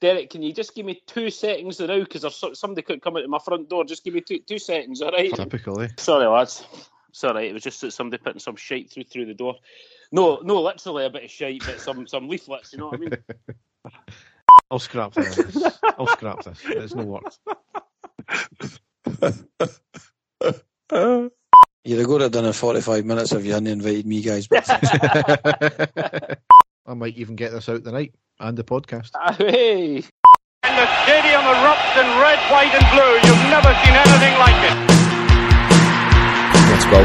Derek, can you just give me two seconds now? Because somebody could come into my front door. Just give me two two seconds, all right? Typically. Sorry, lads. Sorry, it was just that somebody putting some shite through through the door. No, no, literally a bit of shite, but some some leaflets. You know what I mean? I'll scrap this. I'll scrap this. There's no words. You'd have got it done in 45 minutes if you hadn't invited me, guys. I might even get this out tonight and the podcast. Hey! And the stadium erupts in red, white, and blue. You've never seen anything like it. Let's go.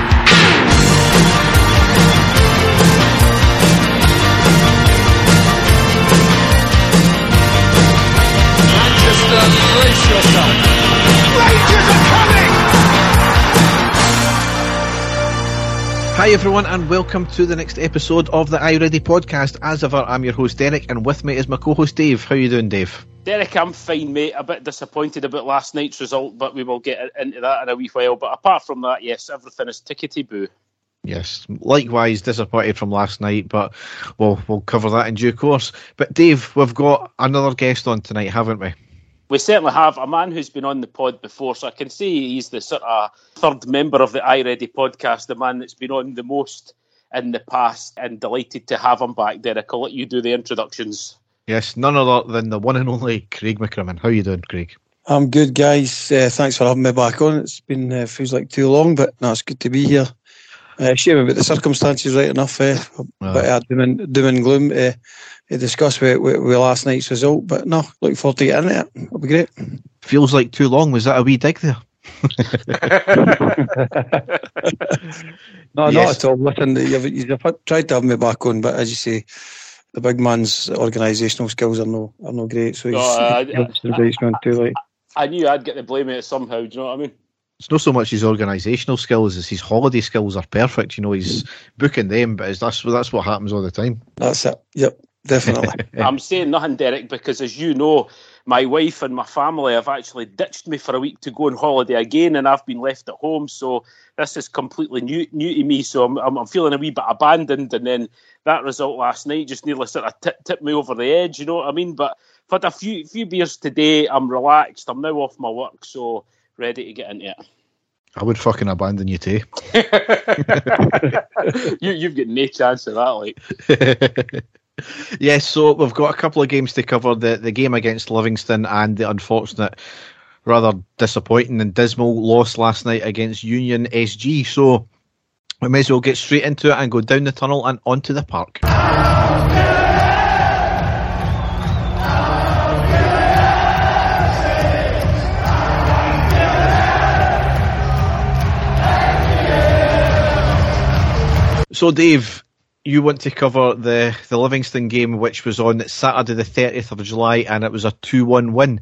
Manchester, brace yourself. Rangers are coming! Hi everyone and welcome to the next episode of the I Ready podcast. As ever, I'm your host Derek and with me is my co-host Dave. How you doing, Dave? Derek, I'm fine, mate. A bit disappointed about last night's result, but we will get into that in a wee while. But apart from that, yes, everything is tickety boo. Yes, likewise disappointed from last night, but we'll we'll cover that in due course. But Dave, we've got another guest on tonight, haven't we? We certainly have a man who's been on the pod before, so I can say he's the sort of third member of the I Ready podcast, the man that's been on the most in the past, and delighted to have him back. Derek, I'll let you do the introductions. Yes, none other than the one and only Craig McCrimmon. How you doing, Craig? I'm good, guys. Uh, thanks for having me back on. It's been uh, feels like too long, but no, it's good to be here. Uh, shame about the circumstances, right enough. Uh, but uh, doom, and, doom and gloom uh, to discuss with, with, with last night's result. But no, looking forward to getting it. It'll be great. Feels like too long. Was that a wee dig there? No, Yes. not at all. Listen, you've, you've tried to have me back on, but as you say, the big man's organisational skills are no are no great. So he's, No, I- he obviously invites me too late. I knew I'd get the blame of it somehow. Do you know what I mean? It's not so much his organisational skills as his holiday skills are perfect. You know, he's booking them, but it's, that's that's what happens all the time. That's it. Yep, definitely. I'm saying nothing, Derek, because as you know, my wife and my family have actually ditched me for a week to go on holiday again, and I've been left at home. So this is completely new new to me. So I'm, I'm, I'm feeling a wee bit abandoned. And then that result last night just nearly sort of tip, tipped me over the edge. You know what I mean? But I've had a few few beers today. I'm relaxed. I'm now off my work, so ready to get into it. I would fucking abandon you too. you, you've got no chance of that, like. yes, so we've got a couple of games to cover the, the game against Livingston and the unfortunate, rather disappointing and dismal loss last night against Union SG. So we may as well get straight into it and go down the tunnel and onto the park. So, Dave, you want to cover the, the Livingston game, which was on Saturday, the 30th of July, and it was a 2 1 win.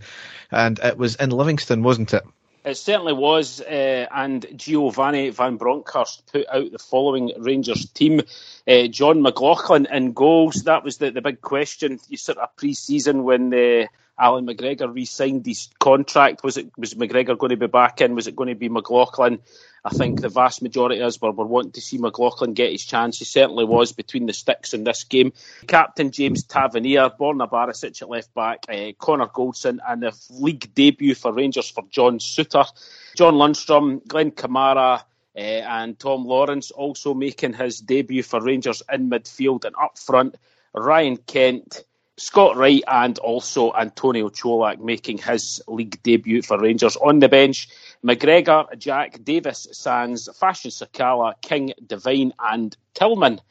And it was in Livingston, wasn't it? It certainly was, uh, and Giovanni Van Bronckhorst put out the following Rangers team: uh, Jon McLaughlin in goals. That was the, the big question. You sort of pre-season when uh, Alan McGregor re-signed his contract. Was it was McGregor going to be back in? Was it going to be McLaughlin? I think the vast majority of us were, were wanting to see McLaughlin get his chance. He certainly was between the sticks in this game. Captain James Tavernier, Borna Barisic at left back, uh, Connor Goldson, and the league debut for Rangers for John Souttar. John Lundstram, Glenn Kamara, uh, and Tom Lawrence also making his debut for Rangers in midfield and up front. Ryan Kent, Scott Wright, and also Antonio Čolak making his league debut for Rangers. On the bench, McGregor, Jack, Davis, Sands, Fashion Sakala, King, Devine, and Tillman.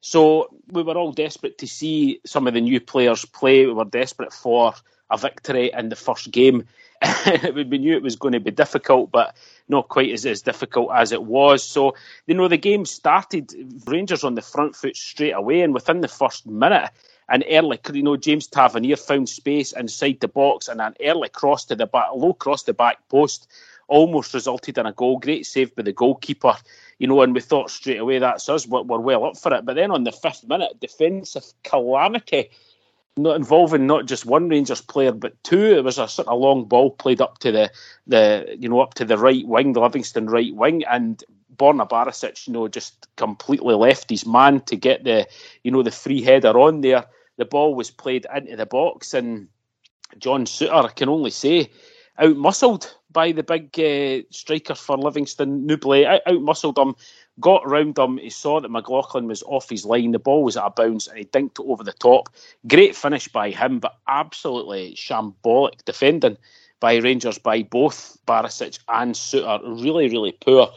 So we were all desperate to see some of the new players play. We were desperate for a victory in the first game. we knew it was going to be difficult, but not quite as, as difficult as it was. So, you know, the game started Rangers on the front foot straight away, and within the first minute, an early, you know, James Tavernier found space inside the box, and an early cross to the back, low cross to the back post, almost resulted in a goal. Great save by the goalkeeper, you know, and we thought straight away that's us. We're, we're well up for it. But then on the fifth minute, defensive calamity, not involving not just one Rangers player but two. It was a sort of long ball played up to the the you know up to the right wing, the Livingston right wing, and Borna Barisic, you know, just completely left his man to get the you know the free header on there. The ball was played into the box and John Souttar, I can only say, outmuscled by the big uh, striker for Livingston, Nouble, out, outmuscled him, got around him. He saw that McLaughlin was off his line. The ball was at a bounce and he dinked it over the top. Great finish by him, but absolutely shambolic defending by Rangers by both Barisic and Souttar. Really, really poor.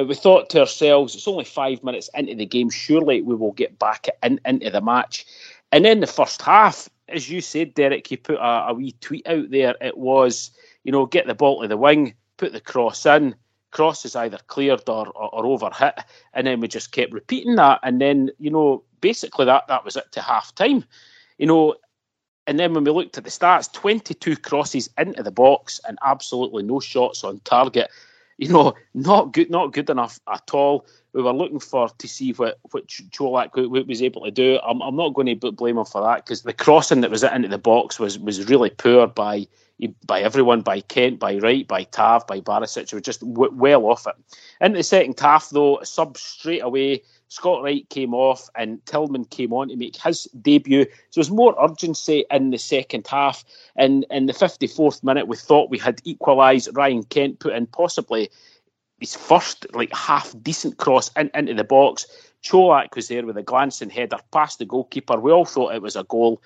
Uh, we thought to ourselves, it's only five minutes into the game. Surely we will get back in, into the match. And then the first half, as you said, Derek, you put a, a wee tweet out there. It was, you know, get the ball to the wing, put the cross in. Cross is either cleared or, or, or over hit, and then we just kept repeating that. And then, you know, basically that that was it to half time. You know, and then when we looked at the stats, 22 crosses into the box and absolutely no shots on target. You know, not good, not good enough at all. We were looking for to see what what Čolak was able to do. I'm, I'm not going to blame him for that because the crossing that was into the box was was really poor by by everyone, by Kent, by Wright, by Tav, by Barisic. We were just w- well off it. In the second half, though, sub straight away Scott Wright came off and Tillman came on to make his debut. So there was more urgency in the second half. And in the 54th minute, we thought we had equalised. Ryan Kent put in possibly his first like half decent cross in, into the box. Čolak was there with a glancing header past the goalkeeper. We all thought it was a goal.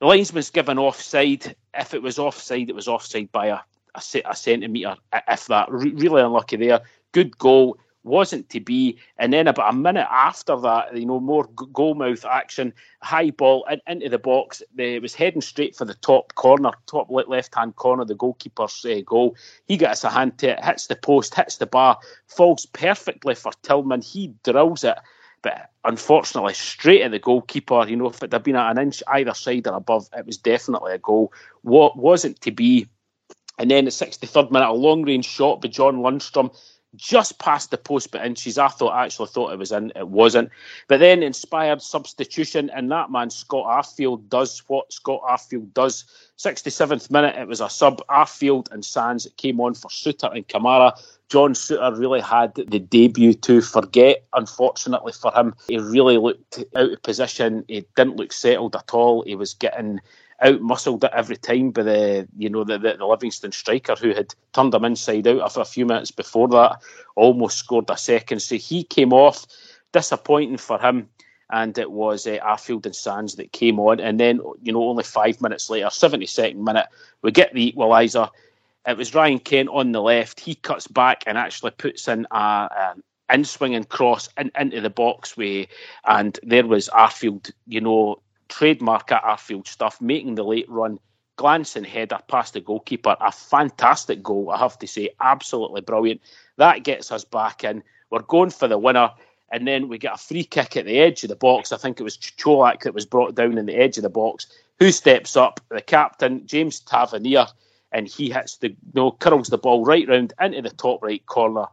The linesman's given offside. If it was offside, it was offside by a, a, a centimetre, if that. really unlucky there. Good goal wasn't to be. And then about a minute after that, you know, more goalmouth action, high ball in, into the box. It was heading straight for the top corner, top left hand corner, the goalkeeper's uh, goal. He gets a hand to it, hits the post, hits the bar, falls perfectly for Tillman. He drills it. But unfortunately, straight at the goalkeeper. You know, if it had been an inch either side or above, it was definitely a goal. What wasn't to be. And then the 63rd minute, a long range shot by John Lundstram just past the post but inches. I thought I actually thought it was in, it wasn't. But then inspired substitution, and that man Scott Arfield does what Scott Arfield does. 67th minute, it was a sub. Arfield and Sands came on for Souttar and Kamara. John Souttar really had the debut to forget, unfortunately for him. He really looked out of position. He didn't look settled at all. He was getting out muscled it every time by the you know the, the, the, Livingston striker who had turned him inside out after a few minutes before that, almost scored a second. So he came off, disappointing for him. And it was uh, Arfield and Sands that came on, and then you know only five minutes later, seventy second minute, we get the equaliser. It was Ryan Kent on the left. He cuts back and actually puts in a, a in swinging cross in, into the box way, and there was Arfield, you know, trademark at Arfield stuff, making the late run, glancing header past the goalkeeper. A fantastic goal, I have to say. Absolutely brilliant. That gets us back in. We're going for the winner. And then we get a free kick at the edge of the box. I think it was Čolak that was brought down in the edge of the box. Who steps up? The captain, James Tavernier, and he hits the, you know, curls the ball right round into the top right corner.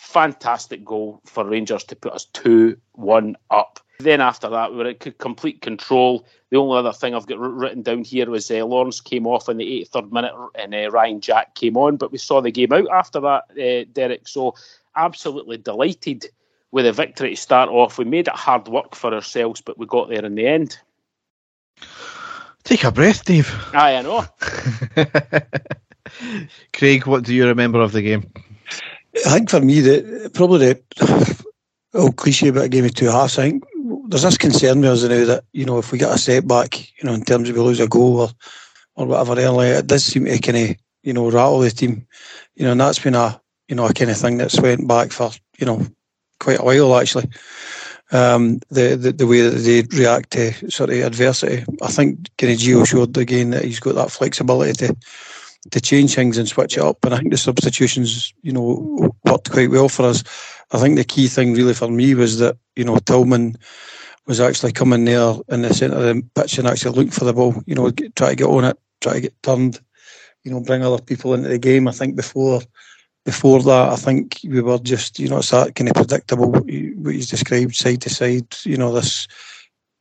Fantastic goal for Rangers to put us 2 1 up. Then after that, we were at complete control. The only other thing I've got written down here was uh, Lawrence came off in the 83rd minute and uh, Ryan Jack came on, but we saw the game out after that, uh, Derek. So absolutely delighted with a victory to start off. We made it hard work for ourselves, but we got there in the end. Take a breath, Dave. Aye, I know. Craig, what do you remember of the game? I think for me, the probably the old cliche about a game of two halves. I think there's this concern with us now that you know if we get a setback, you know, in terms of we lose a goal or or whatever early, it does seem to kind of you know rattle the team, you know, and that's been a you know a kind of thing that's went back for you know quite a while actually. Um, the, the the way that they react to sort of adversity, I think of Gio showed again that he's got that flexibility to to change things and switch it up. And I think the substitutions, you know, worked quite well for us. I think the key thing really for me was that you know Tillman was actually coming there in the centre of the pitch and actually looking for the ball. You know, try to get on it, try to get turned. You know, bring other people into the game. I think before before that, I think we were just you know it's that kind of predictable what you, what you described side to side. You know this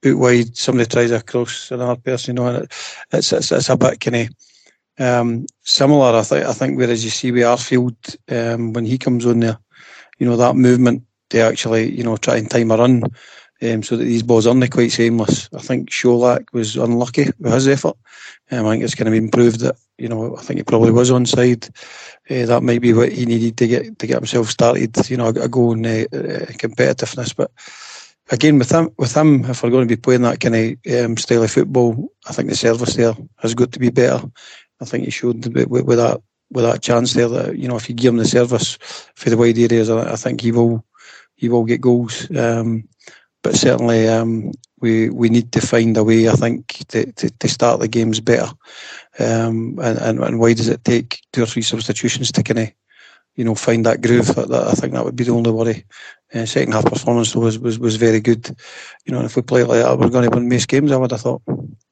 out wide, somebody tries a cross another person. You know, and it, it's, it's it's a bit kind of um, similar, I think. I think whereas you see with Arfield um, when he comes on there, you know that movement to actually you know try and time a run um, so that these balls aren't quite seamless. I think Čolak was unlucky with his effort. Um, I think it's going to be improved that you know I think he probably was onside. Uh, that might be what he needed to get to get himself started. You know, a, a goal in uh, uh, competitiveness. But again, with him, with him, if we're going to be playing that kind of um, style of football, I think the service there has got to be better. I think he showed with, with that with that chance there that you know if you give him the service for the wide areas, I, I think he will he will get goals. Um, but certainly um, we we need to find a way. I think to, to, to start the games better. Um, and, and, and why does it take two or three substitutions to kind of you know find that groove? That, that, I think that would be the only worry. Uh, second half performance was, was was very good. You know, if we play like that, we're going to win most games. I would have thought.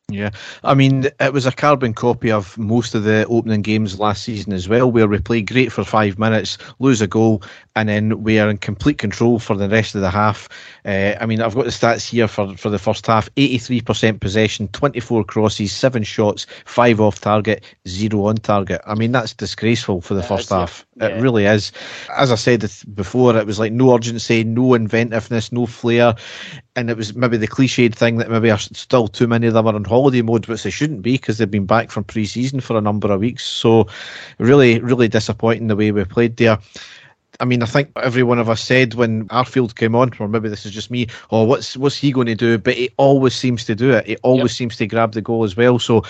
Yeah, I mean, it was a carbon copy of most of the opening games last season as well, where we play great for five minutes, lose a goal, and then we are in complete control for the rest of the half. Uh, I mean, I've got the stats here for, for the first half 83% possession, 24 crosses, seven shots, five off target, zero on target. I mean, that's disgraceful for the yeah, first half. Yeah. It really is. As I said before, it was like no urgency, no inventiveness, no flair and it was maybe the cliched thing that maybe still too many of them are on holiday mode, which they shouldn't be because they've been back from pre-season for a number of weeks. So, really, really disappointing the way we played there. I mean, I think every one of us said when Arfield came on, or maybe this is just me, oh, what's what's he going to do? But he always seems to do it. He always yep. seems to grab the goal as well. So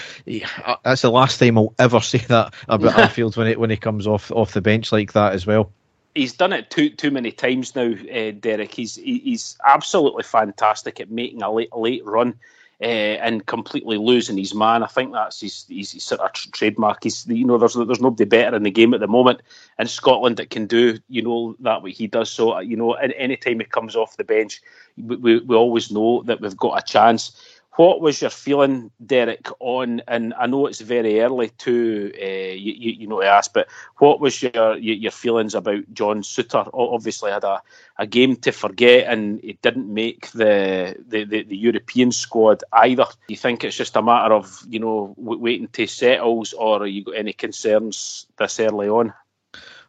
uh, that's the last time I'll ever say that about Arfield when it when he comes off off the bench like that as well he's done it too too many times now, uh, Derek. He's he's absolutely fantastic at making a late late run. Uh, and completely losing his man. I think that's his, his, his, sort of trademark. He's you know there's there's nobody better in the game at the moment in Scotland that can do you know that what he does. So you know any time he comes off the bench, we, we, we always know that we've got a chance. What was your feeling, Derek, on? And I know it's very early to uh, you, you, know to ask, but what was your your feelings about John Souttar? Obviously, had a, a game to forget, and it didn't make the, the, the, the European squad either. Do you think it's just a matter of you know waiting to settles, or you got any concerns this early on?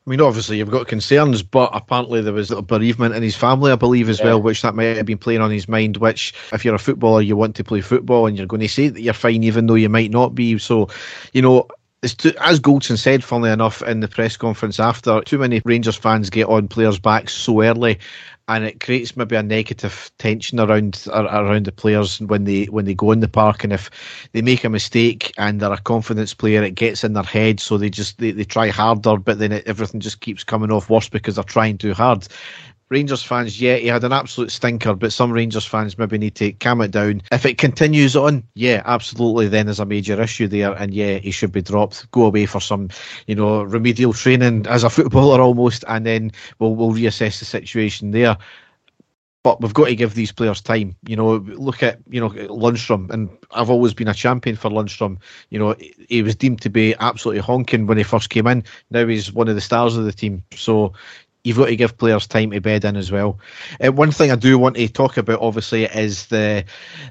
I mean, obviously you've got concerns, but apparently there was a bereavement in his family, I believe, as yeah. well, which that might have been playing on his mind. Which, if you're a footballer, you want to play football, and you're going to say that you're fine, even though you might not be. So, you know, as Goldson said, funnily enough, in the press conference after, too many Rangers fans get on players' backs so early, and it creates maybe a negative tension around around the players when they when they go in the park and if they make a mistake and they're a confidence player it gets in their head so they just they, they try harder but then it, everything just keeps coming off worse because they're trying too hard Rangers fans, yeah, he had an absolute stinker, but some Rangers fans maybe need to calm it down. If it continues on, yeah, absolutely, then there's a major issue there, and yeah, he should be dropped. Go away for some, you know, remedial training as a footballer almost, and then we'll we'll reassess the situation there. But we've got to give these players time. You know, look at you know Lundstram, and I've always been a champion for Lundstram. You know, he was deemed to be absolutely honking when he first came in. Now he's one of the stars of the team. So you've got to give players time to bed in as well. Uh, one thing I do want to talk about, obviously, is the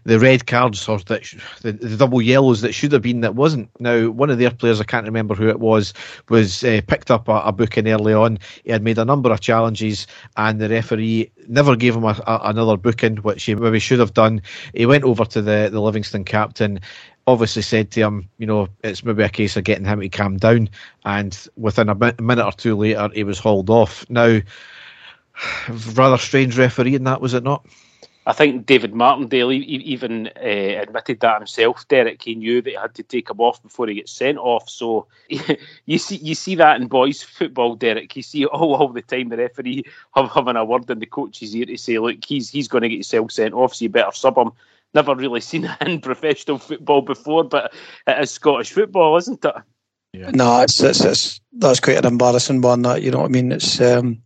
the red cards or the, the, the, double yellows that should have been that wasn't. Now, one of their players, I can't remember who it was, was uh, picked up a, a booking early on. He had made a number of challenges, and the referee never gave him a, a, another booking, which he maybe should have done. He went over to the, the Livingston captain obviously said to him, you know, it's maybe a case of getting him to calm down. And within a minute or two later, he was hauled off. Now, rather strange refereeing that, was it not? I think David Martindale even uh, admitted that himself. Derek, he knew that he had to take him off before he gets sent off. So you see, you see that in boys' football, Derek. You see all, all the time the referee having a word in the coach's ear to say, "Look, he's he's going to get himself sent off, so you better sub him." Never really seen it in professional football before, but it is Scottish football, isn't it? Yeah. No, it's, it's, it's that's quite an embarrassing one. That you know what I mean? It's um,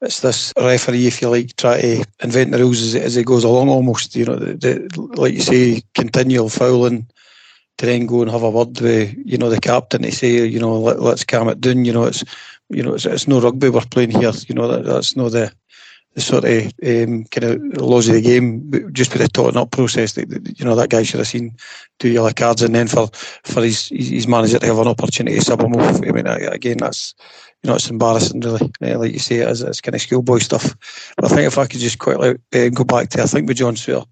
it's this referee, if you like, try to invent the rules as it, as it goes along. Almost, you know, the, the, like you say, continual fouling to then go and have a word with you know the captain to say, you know, let, us calm it down. You know, it's you know, it's, it's no rugby we're playing here. You know, that, that's not the the sort of um, kind of laws of the game, just with the totting up process, that, you know that guy should have seen two yellow cards, and then for for his his manager to have an opportunity to sub him off. I mean, again, that's you know it's embarrassing, really. Uh, like you say, it's, it's kind of schoolboy stuff. But I think if I could just quickly uh, go back to, I think with John Souttar,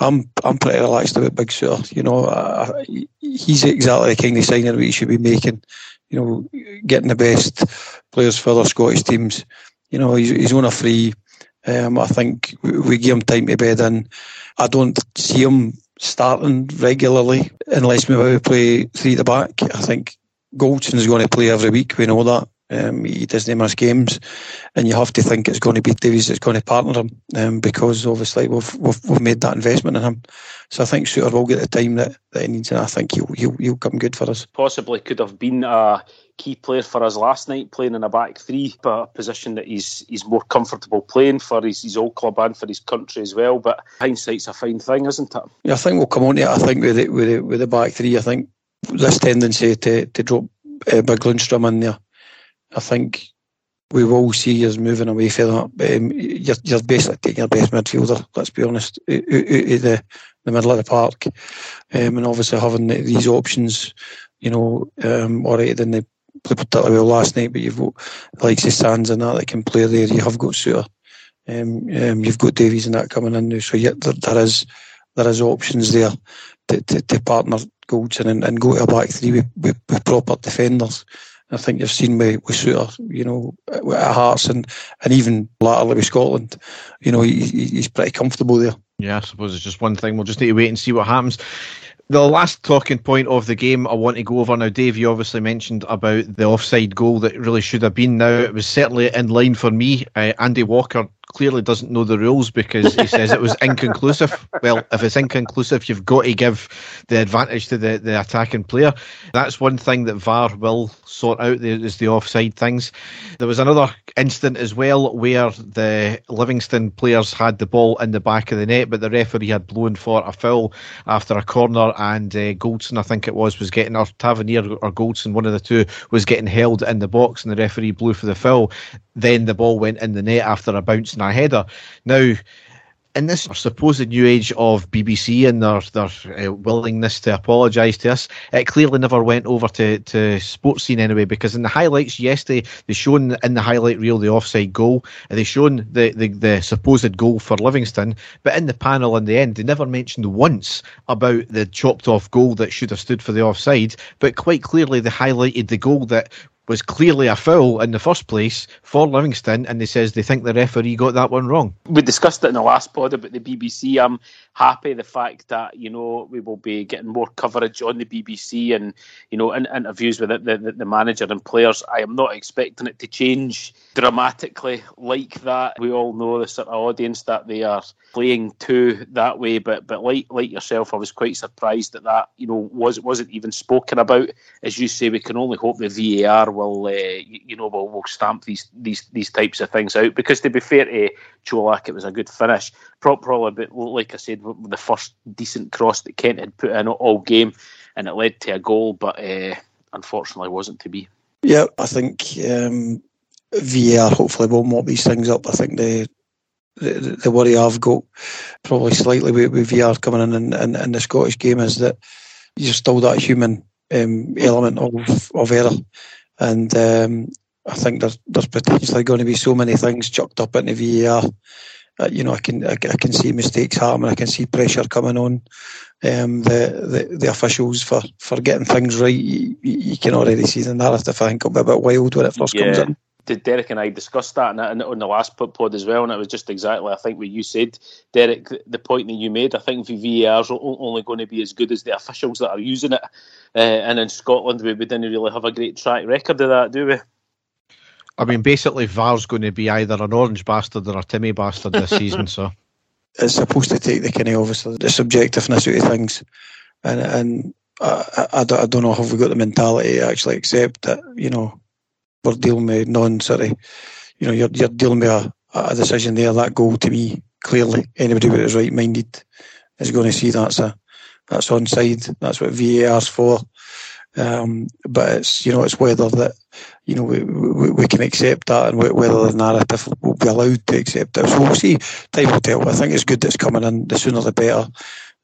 I'm I'm pretty relaxed about Big Souttar. You know, he's exactly the kind of signing that he should be making. You know, getting the best players for other Scottish teams. You know, he's, he's on a free um, I think we give him time to bed in. I don't see him starting regularly unless we play three at the back. I think Goldson's going to play every week. We know that. Um, he doesn't miss games, and you have to think it's going to be Davies that's going to partner him um, because obviously we've, we've, we've made that investment in him. So I think Souttar will get the time that, that he needs, and I think he'll, he'll he'll come good for us. Possibly could have been a key player for us last night, playing in a back three, a position that he's he's more comfortable playing for his, his old club and for his country as well. But hindsight's a fine thing, isn't it? Yeah, I think we'll come on to it. I think with the, with the, with the back three, I think this tendency to to drop uh, Big Lundstram in there, I think we will see us moving away from that. Um, you're, you're basically taking your best midfielder, let's be honest, out, out of the, the middle of the park. Um, and obviously having these options, you know, um, all right, they played particularly well last night, but you've got like say Sands and that that can play there. You have got Souttar, um, um, you've got Davies and that coming in now. So yeah, there, there is there is options there to, to, to partner Goldson and, and go to a back three with, with, with proper defenders. I think you've seen with, with Souttar, you know, at Hearts and, and even latterly with Scotland, you know, he, he's pretty comfortable there. Yeah, I suppose it's just one thing. We'll just need to wait and see what happens the last talking point of the game I want to go over now, Dave. You obviously mentioned about the offside goal that really should have been. Now it was certainly in line for me. Uh, Andy Walker clearly doesn't know the rules because he says it was inconclusive. well, if it's inconclusive, you've got to give the advantage to the, the attacking player. That's one thing that VAR will sort out is the offside things. There was another incident as well where the Livingston players had the ball in the back of the net, but the referee had blown for a foul after a corner, and uh, Goldson, I think it was, was getting, or Tavernier or Goldson, one of the two, was getting held in the box, and the referee blew for the foul. Then the ball went in the net after a bounce and a header. Now, in this supposed new age of BBC and their their uh, willingness to apologise to us, it clearly never went over to, to Sportscene anyway. Because in the highlights yesterday, they shown in the highlight reel the offside goal, and they shown the, the the supposed goal for Livingston. But in the panel in the end, they never mentioned once about the chopped off goal that should have stood for the offside. But quite clearly, they highlighted the goal that was clearly a foul in the first place for Livingston, and they says they think the referee got that one wrong. We discussed it in the last pod about the BBC. I'm happy the fact that you know we will be getting more coverage on the BBC and you know in, interviews with the, the, the manager and players. I am not expecting it to change dramatically like that. We all know the sort of audience that they are playing to that way, but but like like yourself, I was quite surprised that that you know was wasn't even spoken about. As you say, we can only hope the VAR will uh, you know will, will stamp these these these types of things out because to be fair to Čolak, it was a good finish. Probably, but like I said, the first decent cross that Kent had put in all game, and it led to a goal, but uh, unfortunately wasn't to be. Yeah, I think um, VAR hopefully will mop these things up. I think the the, worry I've got probably slightly with, with VAR coming in, in, in in the Scottish game is that you're still that human um, element of of error, and um, I think there's there's potentially going to be so many things chucked up into VAR. Uh, you know, I can I, I, can see mistakes happening. I can see pressure coming on um, the, the the officials for, for getting things right. You, you can already see the narrative. I think will be a bit wild when it first yeah. comes in Derek and I discussed that in, in, on the last pod as well, and it was just exactly I think what you said, Derek. The point that you made, I think VAR is only going to be as good as the officials that are using it, uh, and in Scotland we, we didn't really have a great track record of that, do we? I mean, basically, VAR's going to be either an orange bastard or a Timmy bastard this season. So it's supposed to take the kind of obviously the subjectiveness out of things, and and I, I, I don't know have we got the mentality to actually accept that you know we're dealing with non sort of, you know, you're, you're dealing with a, a decision there. That goal to me, clearly, anybody who is right minded is going to see that's a that's onside. That's what VAR's for. Um, but it's you know it's whether that you know, we, we, we can accept that and whether the narrative will be allowed to accept it. So we'll see. Time will tell. I think it's good that's coming in. The sooner the better.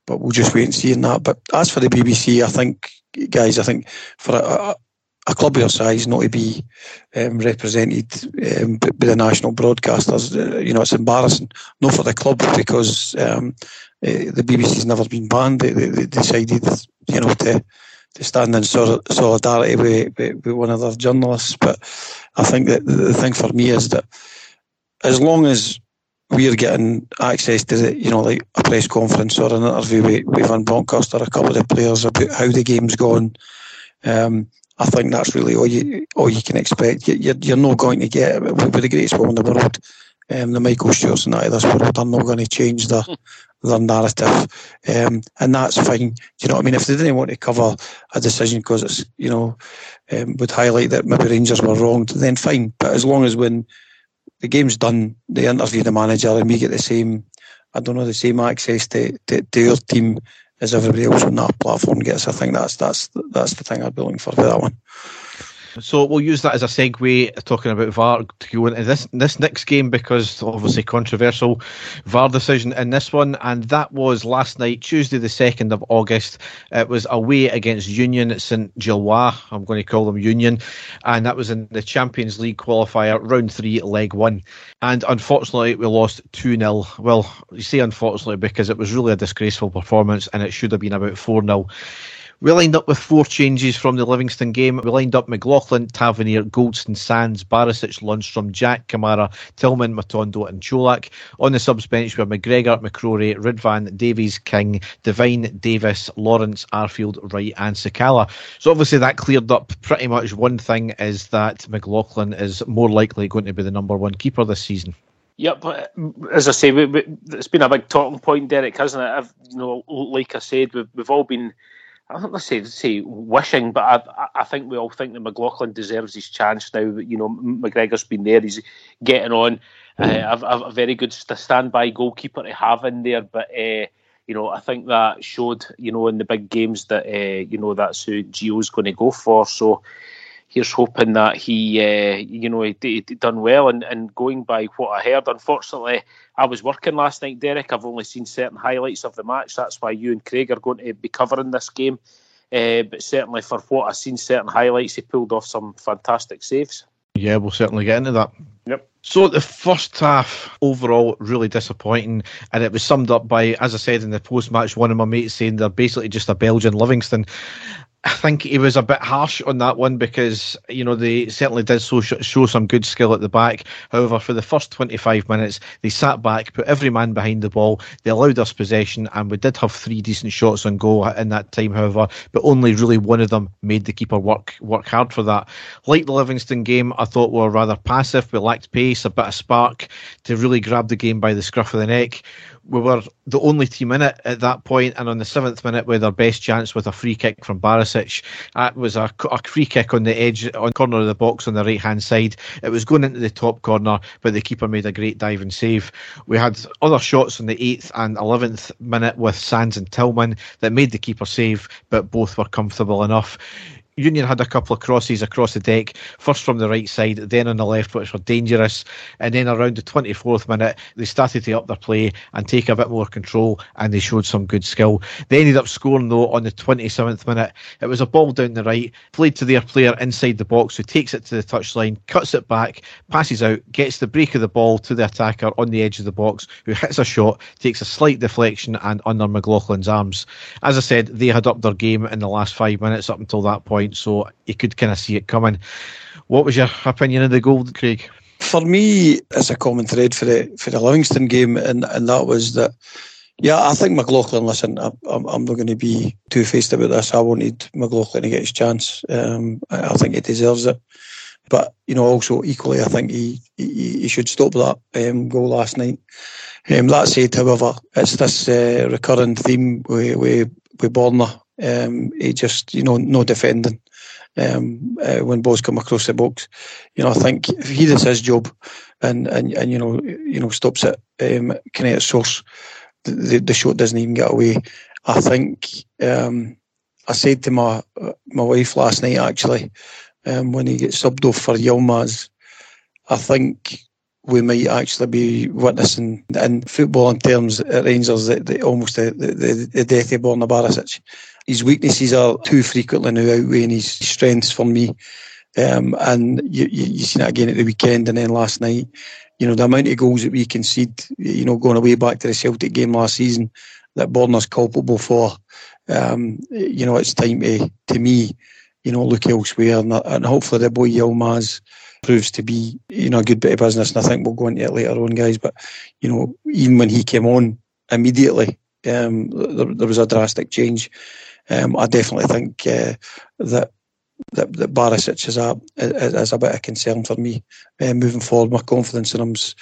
But we'll just wait and see in that. But as for the BBC, I think, guys, I think for a, a club your size not to be um, represented um, by the national broadcasters, uh, you know, it's embarrassing. Not for the club because um, uh, the BBC's never been banned. They, they, they, decided, you know, to to stand in solidarity with, with, with one of their journalists. But I think that the thing for me is that as long as we're getting access to the, you know, like a press conference or an interview with, with Van Bronckhorst or a couple of the players about how the game's gone, um, I think that's really all you all you can expect. You, you're, you're not going to get with the greatest one in the world, um, the Michael Stewarts and that of this world. They're not going to change their their narrative, um, and that's fine. Do you know what I mean? If they didn't want to cover a decision because it's you know um, would highlight that maybe Rangers were wrong, then fine. But as long as when the game's done, they interview the manager and we get the same, I don't know, the same access to, to, to your team as everybody else on that platform gets. I think that's that's that's the thing I'd be looking for for that one. So we'll use that as a segue talking about VAR to go into this this next game because obviously controversial VAR decision in this one, and that was last night, Tuesday the second of August. It was away against Union Saint Gilloise. I'm going to call them Union, and that was in the Champions League qualifier, round three, leg one. And unfortunately, we lost two 0 Well, you say unfortunately because it was really a disgraceful performance, and it should have been about four 0 we lined up with four changes from the Livingston game. We lined up McLaughlin, Tavernier, Goldson, Sands, Barisic, Lundstram, Jack, Kamara, Tillman, Matondo, and Čolak. On the subs bench, we have McGregor, McCrorie, Ridvan, Davies, King, Devine, Davis, Lawrence, Arfield, Wright, and Sakala. So obviously that cleared up pretty much one thing is that McLaughlin is more likely going to be the number one keeper this season. Yep, uh, as I say, we, we, it's been a big talking point, Derek, hasn't it? I've, you know, like I said, we've, we've all been I don't say say wishing, but I I think we all think that McLaughlin deserves his chance now. You know, McGregor's been there; he's getting on. Uh, a, a very good standby goalkeeper to have in there, but uh, you know, I think that showed you know in the big games that uh, you know that's who Gio's going to go for. So here's hoping that he, uh, you know, he, he, done well. And, and going by what I heard, unfortunately, I was working last night, Derek. I've only seen certain highlights of the match. That's why you and Craig are going to be covering this game. Uh, but certainly, for what I've seen, certain highlights, he pulled off some fantastic saves. Yeah, we'll certainly get into that. Yep. So the first half overall really disappointing, and it was summed up by, as I said in the post match, one of my mates saying they're basically just a Belgian Livingston. I think he was a bit harsh on that one because you know they certainly did so show some good skill at the back. However, for the first 25 minutes, they sat back, put every man behind the ball. They allowed us possession, and we did have three decent shots on goal in that time. However, but only really one of them made the keeper work work hard for that. Like the Livingston game, I thought we were rather passive. We lacked pace, a bit of spark to really grab the game by the scruff of the neck we were the only team in it at that point, and on the seventh minute, with our best chance with a free kick from Barisic, that was a, a free kick on the edge, on corner of the box on the right hand side. It was going into the top corner, but the keeper made a great dive and save. We had other shots on the eighth and eleventh minute with Sands and Tillman that made the keeper save, but both were comfortable enough. Union had a couple of crosses across the deck, first from the right side, then on the left, which were dangerous. And then around the 24th minute, they started to up their play and take a bit more control, and they showed some good skill. They ended up scoring, though, on the 27th minute. It was a ball down the right, played to their player inside the box, who takes it to the touchline, cuts it back, passes out, gets the break of the ball to the attacker on the edge of the box, who hits a shot, takes a slight deflection, and under McLaughlin's arms. As I said, they had up their game in the last five minutes up until that point point, so you could kind of see it coming. What was your opinion of the goal, Craig? For me, it's a common thread for the for the Livingston game, and, and that was that. Yeah, I think McLaughlin. Listen, I, I'm, I'm not going to be two faced about this. I wanted McLaughlin to get his chance. Um, I, I think he deserves it. But you know, also equally, I think he he, he should stop that um, goal last night. Um, that said, however, it's this uh, recurring theme with with, with Borna um, he just, you know, no defending um, uh, when balls come across the box. You know, I think if he does his job and, and, and you know, you know, stops it um, at source, the, the shot doesn't even get away. I think um, I said to my my wife last night actually, um, when he gets subbed off for Yilmaz, I think we might actually be witnessing in football in terms at Rangers the, the, almost the, the, the death of Borna Barisic. His weaknesses are too frequently now outweighing his strengths for me. Um, and you, you, you seen again at the weekend and then last night. You know, the amount of goals that we concede, you know, going away back to the Celtic game last season that Borna's culpable for. Um, you know, it's time to, to me, you know, look elsewhere. And, and hopefully the boy Yilmaz proves to be, you know, a good bit of business. And I think we'll go into it later on, guys. But, you know, even when he came on immediately, um, there, there, was a drastic change. Um, I definitely think uh, that that, that Barisic is a is a bit of concern for me uh, moving forward. My confidence in him's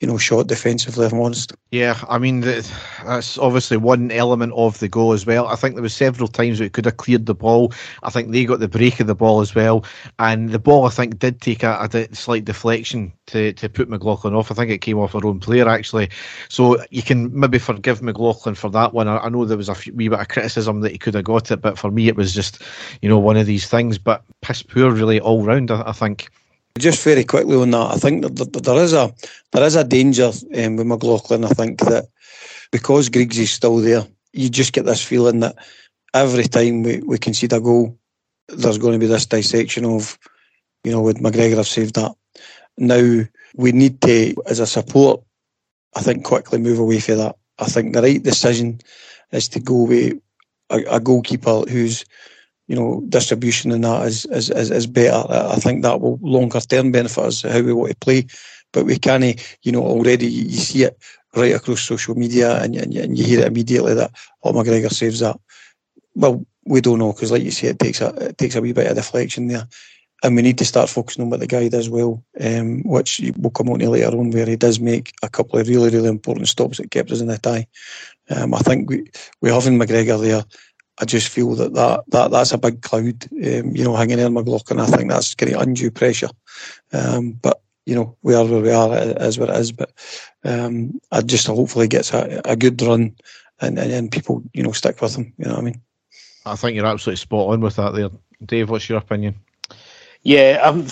you know, shot defensively, if I'm honest. Yeah, I mean, that's obviously one element of the goal as well. I think there was several times we could have cleared the ball. I think they got the break of the ball as well. And the ball, I think, did take a, a slight deflection to, to put McLaughlin off. I think it came off our own player, actually. So you can maybe forgive McLaughlin for that one. I, I know there was a few, wee bit of criticism that he could have got it, but for me, it was just, you know, one of these things. But piss poor, really, all round, I, I think. Just very quickly on that, I think that there is a there is a danger um, with McLaughlin. I think that because Griggs is still there, you just get this feeling that every time we, we concede a goal, there's going to be this dissection of, you know, would McGregor have saved that? Now we need to, as a support, I think quickly move away from that. I think the right decision is to go with a, a goalkeeper who's you know, distribution and that is, is, is, is better. I think that will longer term benefit us how we want to play. But we can't, you know, already you see it right across social media and, and, and you hear it immediately that, oh, McGregor saves that. Well, we don't know because, like you say, it takes a it takes a wee bit of deflection there, and we need to start focusing on what the guy does well, um, which will come on to later on, where he does make a couple of really really important stops that kept us in the tie. Um, I think we we having McGregor there I just feel that, that, that that's a big cloud, um, you know, hanging in McLaughlin. I think that's getting undue pressure. Um, but, you know, we are where we are, it is what it is. But um, I just hopefully gets a, a good run and, and, and people, you know, stick with him. You know what I mean? I think you're absolutely spot on with that there. Dave, what's your opinion? Yeah, um,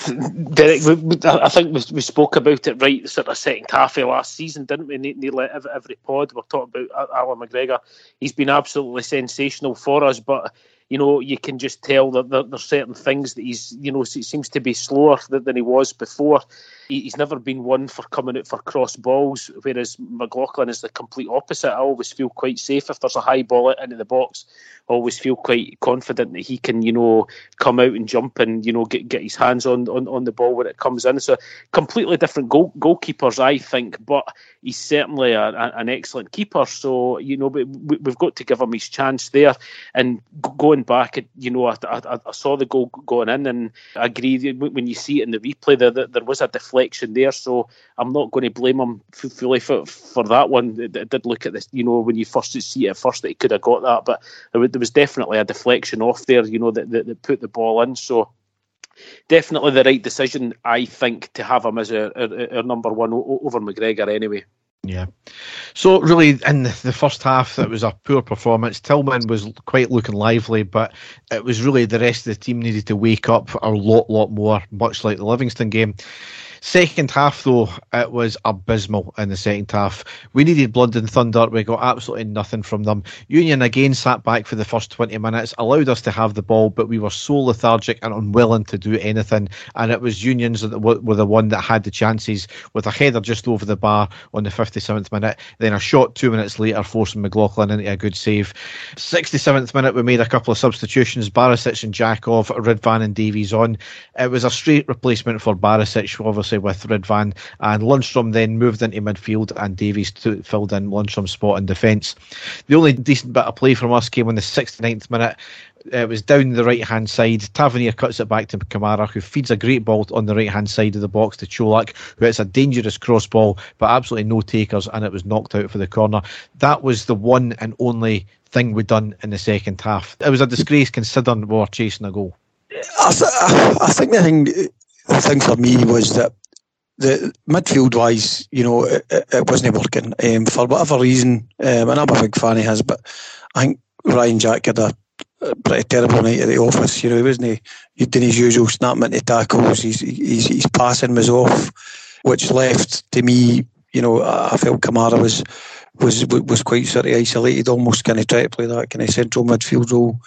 Derek, we, we, I think we, we spoke about it right sort of second half of last season, didn't we? Nearly every, every pod we're talking about Alan McGregor. He's been absolutely sensational for us, but you know, you can just tell that there, there's certain things that he's, you know, seems to be slower than he was before. He, he's never been one for coming out for cross balls, whereas McLaughlin is the complete opposite. I always feel quite safe if there's a high ball into the box. I always feel quite confident that he can, you know, come out and jump and, you know, get, get his hands on, on, on the ball when it comes in. So completely different goal, goalkeepers, I think, but he's certainly a, a, an excellent keeper. So, you know, we, we've got to give him his chance there. And going back, you know, I, I, I saw the goal going in and I agree when you see it in the replay, there, there was a deflection deflection there. So I'm not going to blame him fully for, for that one. It, did look at this, you know, when you first see it at first that he could have got that, but there, was definitely a deflection off there, you know, that, that, that put the ball in. So definitely the right decision, I think, to have him as a, number one over McGregor anyway. Yeah. So really, in the first half, it was a poor performance. Tillman was quite looking lively, but it was really the rest of the team needed to wake up a lot, lot more, much like the Livingston game. Second half, though, it was abysmal in the second half. We needed blood and thunder. We got absolutely nothing from them. Union again sat back for the first 20 minutes, allowed us to have the ball, but we were so lethargic and unwilling to do anything. And it was Unions that were the one that had the chances with a header just over the bar on the 57th minute. Then a shot two minutes later, forcing McLaughlin into a good save. 67th minute, we made a couple of substitutions. Barisic and Jakov, Ridvan and Davies on. It was a straight replacement for Barisic, obviously with Ridvan, and Lundstram then moved into midfield, and Davies to, filled in Lundstram's spot in defence. The only decent bit of play from us came in the 69th minute. Uh, it was down the right hand side. Tavernier cuts it back to Kamara, who feeds a great ball on the right hand side of the box to Čolak, who hits a dangerous cross ball, but absolutely no takers, and it was knocked out for the corner. That was the one and only thing we'd done in the second half. It was a disgrace considering we were chasing a goal. I, th- I think the thing, the thing for me was that the midfield wise, you know, it, it wasn't working um, for whatever reason. Um, and I'm a big fan of his, but I think Ryan Jack had a pretty terrible night at the office. You know, he wasn't he did his usual snap into tackles. His his passing was off, which left to me. You know, I felt Kamara was was was quite sort of isolated, almost kind of try to play that kind of central midfield role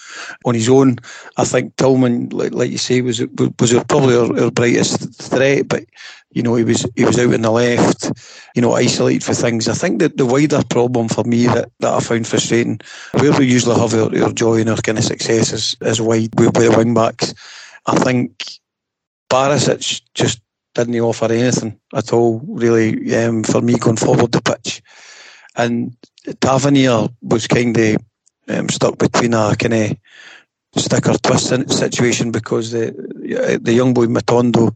on his own. I think Tillman, like, like you say, was was probably our, our, brightest threat, but you know he was he was out in the left, you know, isolated for things. I think that the wider problem for me that, that I found frustrating, where we usually have our, our joy and our kind of success is, is wide with, with the wing backs. I think Barisic just didn't offer anything at all, really, um, for me going forward the. And Tavernier was kind of um, stuck between a kind of stick or twist situation because the the young boy Matondo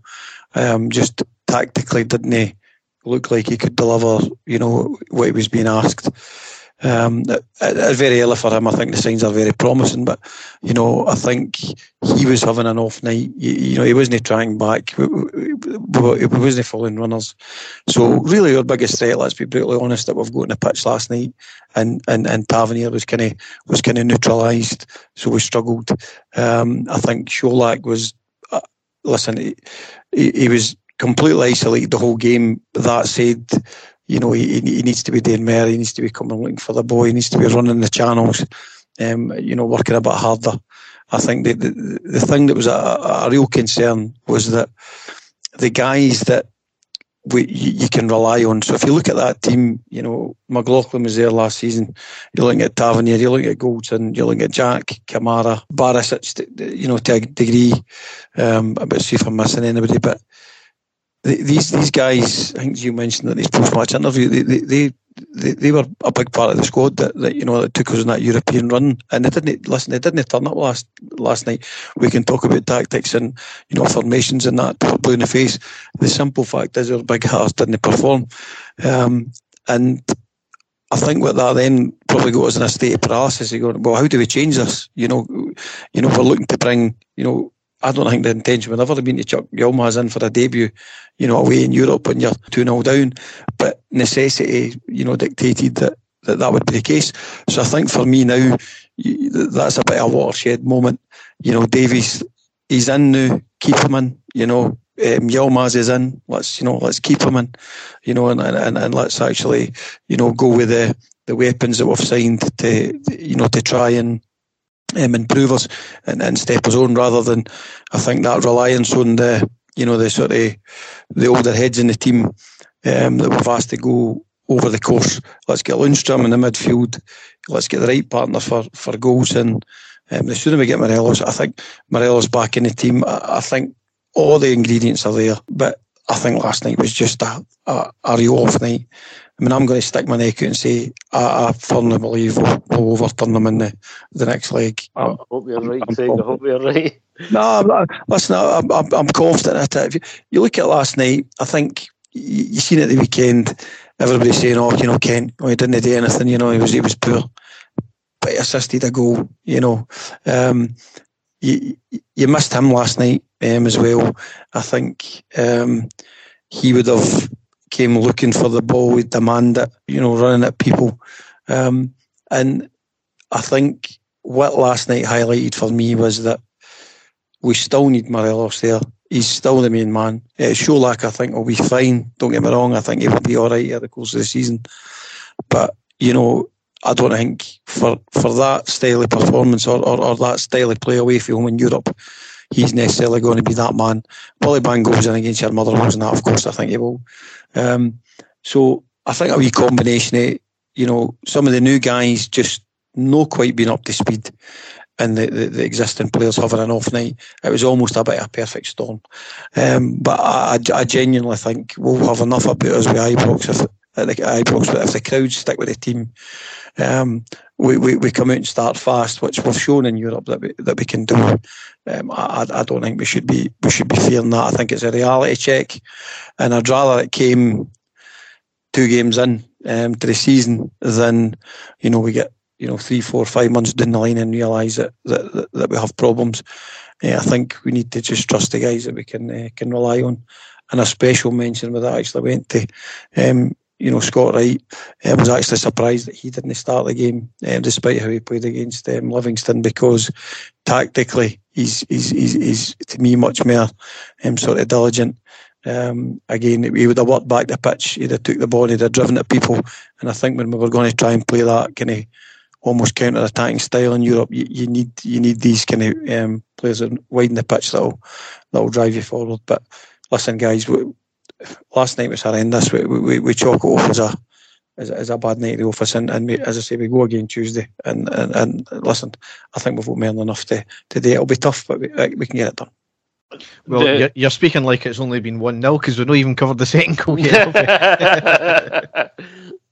um, just tactically didn't look like he could deliver, you know, what he was being asked. Um, very early for him. I think the signs are very promising, but you know, I think he was having an off night. You, you know, he wasn't trying back. He wasn't following runners. So really, our biggest threat, let's be brutally honest, that we've got in the pitch last night, and and and Tavernier was kind of was kind of neutralised. So we struggled. Um, I think Čolak was. Uh, listen, he, he was completely isolated the whole game. That said, you know, he, he needs to be doing more. He needs to be coming looking for the ball. He needs to be running the channels. Um, you know, working a bit harder. I think the the, the thing that was a, a real concern was that the guys that we, you, can rely on. So if you look at that team, you know, McLaughlin was there last season. You're looking at Tavernier, you're looking at Goldson, you're looking at Jack, Kamara, Barisic, you know, to a degree. Um, I see if I'm missing anybody, but these these guys, I think you mentioned that these post match interview, they, they they, they were a big part of the squad that, that you know that took us on that European run, and they didn't listen. They didn't turn up last last night. We can talk about tactics and you know formations and that blue in the face. The simple fact is, our big hearts didn't perform, um, and I think what that then probably got us in a state of paralysis. You go, well, how do we change this? You know, you know, we're looking to bring you know I don't think the intention would ever have been to chuck Yilmaz in for a debut, you know, away in Europe when you're 2 0 down. But necessity, you know, dictated that, that that would be the case. So I think for me now, that's a bit of a watershed moment. You know, Davies, he's in now, keep him in, you know. Um, Yilmaz is in. Let's you know, let's keep him in, you know, and, and and let's actually, you know, go with the the weapons that we've signed to, you know, to try and um, improve us and, and step us on rather than I think that reliance on the you know the sort of the older heads in the team um, that we've asked to go over the course. Let's get Lundstram in the midfield. Let's get the right partner for for goals and um, the sooner we get Morelos, I think Morelos back in the team. I, I think all the ingredients are there, but I think last night was just a, a, a real off night. I mean, I'm going to stick my neck out and say I, I firmly believe we'll, we'll, overturn them in the, the next leg. I hope you're right, Craig. I hope you're right. No, I'm not, listen, I'm, I'm, I'm confident at it. If you, you look at last night, I think you, you seen it the weekend, everybody saying, oh, you know, Ken, oh, he didn't do anything, you know, he was, he was poor. But he assisted a goal, you know. Um, you, you missed him last night um, as well. I think um, he would have came looking for the ball, with demand it, you know, running at people. Um, and I think what last night highlighted for me was that we still need Morelos there. He's still the main man. Uh, Čolak, I think, will be fine. Don't get me wrong. I think he will be all right at the course of the season. But, you know, I don't think for, for that style of performance or, or, or that style of play away from home in Europe, he's necessarily going to be that man. Billy Bang goes in against your Motherwell and that, of course, I think he will. Um, so I think a wee combination of, you know, some of the new guys just not quite being up to speed and the, the, the, existing players having an off night. It was almost a bit of a perfect storm. Um, but I, I, genuinely think we'll have enough about us with Ibrox if, the Ibrox, but if the crowds stick with the team, um, we, we, we come out and start fast, which we've shown in Europe that we, that we can do. Um, I, I don't think we should be we should be fearing that. I think it's a reality check, and I'd rather it came two games in um, to the season than you know we get you know three, four, five months down the line and realise that, that that we have problems. Uh, I think we need to just trust the guys that we can uh, can rely on. And a special mention with that actually went to um, you know, Scott Wright um, was actually surprised that he didn't start the game, um, despite how he played against um, Livingston, because tactically he's, he's, he's, he's to me much more um, sort of diligent. Um, again, he would have worked back the pitch. He'd have took the ball. He'd have driven at people. And I think when we were going to try and play that kind of almost counter-attacking style in Europe, you, you need you need these kind of um, players that widen the pitch that'll that'll drive you forward. But listen, guys, we, last night was horrendous. We, we, we chalk it off as a as, as a bad night at the office, and, and we, as I say, we go again Tuesday. And, and, and listen, I think we've got more than enough to today. It'll be tough, but we, we can get it done. Well, the, you're, you're, speaking like it's only been 1 0 because we've not even covered the second goal yet.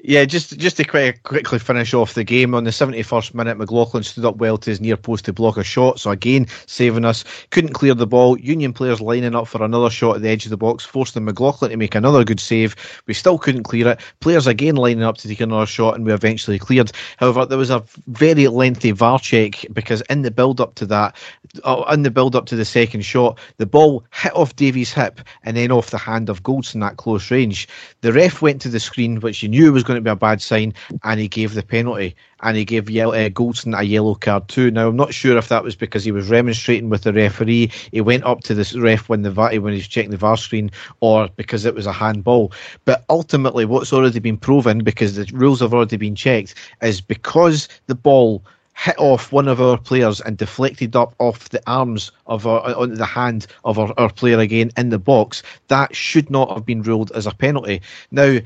yeah, just just to quite quickly finish off the game on the 71st minute, McLaughlin stood up well to his near post to block a shot, so again saving us. Couldn't clear the ball. Union players lining up for another shot at the edge of the box, forcing McLaughlin to make another good save. We still couldn't clear it. Players again lining up to take another shot, and we eventually cleared. However, there was a very lengthy VAR check because in the build up to that, uh, in the build up to the second shot, the ball hit off Davies' hip and then off the hand of Goldson at close range. The ref went to the screen, which you knew was going to be a bad sign, and he gave the penalty. And he gave yellow, uh, Goldson a yellow card too. Now I'm not sure if that was because he was remonstrating with the referee. He went up to the ref when the VAR, when he was checking the VAR screen, or because it was a handball. But ultimately, what's already been proven because the rules have already been checked is because the ball hit off one of our players and deflected up off the arms of our on the hand of our, our player again in the box, that should not have been ruled as a penalty. Now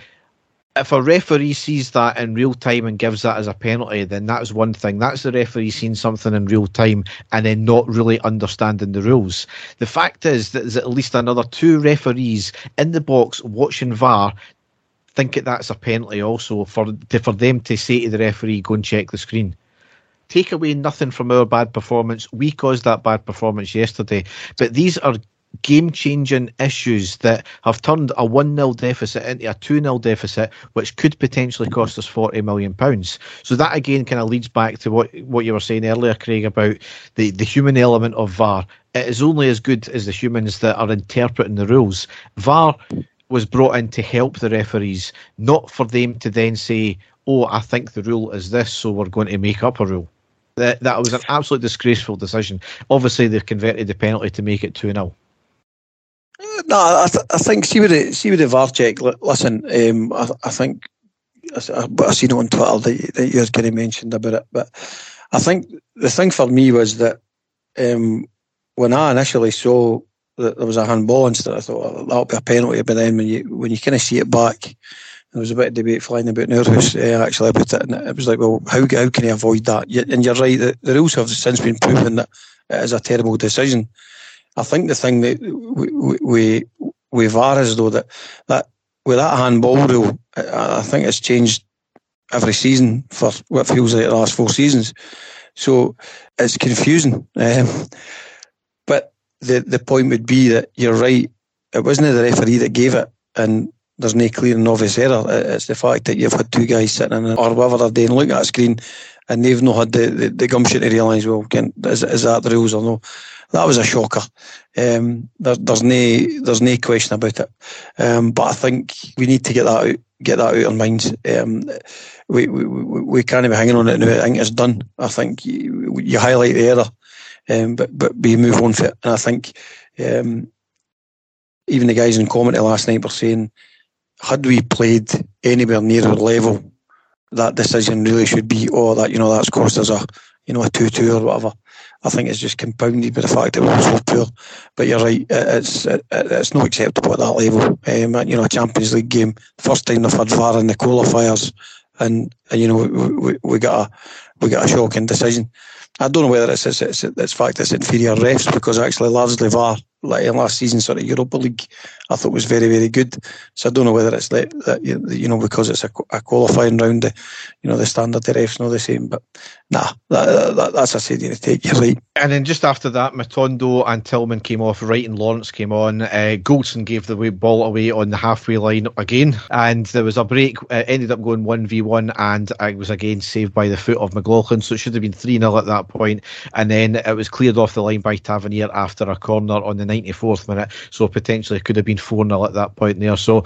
if a referee sees that in real time and gives that as a penalty, then that's one thing. That's the referee seeing something in real time and then not really understanding the rules. The fact is that there's at least another two referees in the box watching VAR think that that's a penalty also for to, for them to say to the referee, go and check the screen. Take away nothing from our bad performance. We caused that bad performance yesterday. But these are game changing issues that have turned a 1 0 deficit into a 2 0 deficit, which could potentially cost us £40 million. So that again kind of leads back to what, what you were saying earlier, Craig, about the, the human element of VAR. It is only as good as the humans that are interpreting the rules. VAR was brought in to help the referees, not for them to then say, oh, I think the rule is this, so we're going to make up a rule. That, that was an absolute disgraceful decision. Obviously, they converted the penalty to make it 2 0. No, I, th- I think see with the see with the VAR check. Listen, um, I, I think I, I seen it on Twitter that, that you kind of mentioned about it, but I think the thing for me was that um, when I initially saw that there was a handball instead, I thought oh, that'll be a penalty. But then when you when you kind of see it back, there was a bit of debate flying about in uh, actually about it, and it was like, well, how how can you avoid that? And you're right, the, the rules have since been proven that it is a terrible decision. I think the thing that we we we VAR is though that that with that handball rule, I think it's changed every season for what feels like the last four seasons. So it's confusing. Um, but the the point would be that you're right. It wasn't the referee that gave it, and there's no clear and obvious error. It's the fact that you've had two guys sitting in or whatever they're doing, looking at a screen, and they've not had the, the, the gumption to realise, well, is, is that the rules or no? that was a shocker. Um, there, there's no there's no question about it. Um, but I think we need to get that out, get that out of our minds. Um, we, we we can't be hanging on it now. I think it's done. I think you, you highlight the error, um, but but we move on for it. And I think um, even the guys in commentary last night were saying, had we played anywhere near our level, that decision really should be, oh, that you know that's cost us a you know a two two or whatever. I think it's just compounded by the fact that we're so poor. But you're right, it's it's not acceptable at that level. Um, you know, a Champions League game, first time they've had VAR in the qualifiers, and, and you know we, we, we got a we got a shocking decision. I don't know whether it's it's, it's, it's fact it's inferior refs because actually largely VAR like last season sort of Europa League I thought was very very good. So I don't know whether it's that, you know because it's a, a qualifying round, the, you know the standard the refs not the same. But nah, that, that, that's a steady take. You're right. And then just after that, Matondo and Tillman came off. Wright and Lawrence came on. Uh, Goldson gave the ball away on the halfway line again, and there was a break. Uh, ended up going one v one, and it was again saved by the foot of McLaughlin. So it should have been three 0 at that point. and then it was cleared off the line by Tavernier after a corner on the ninety fourth minute. So potentially it could have been four 0 at that point there. So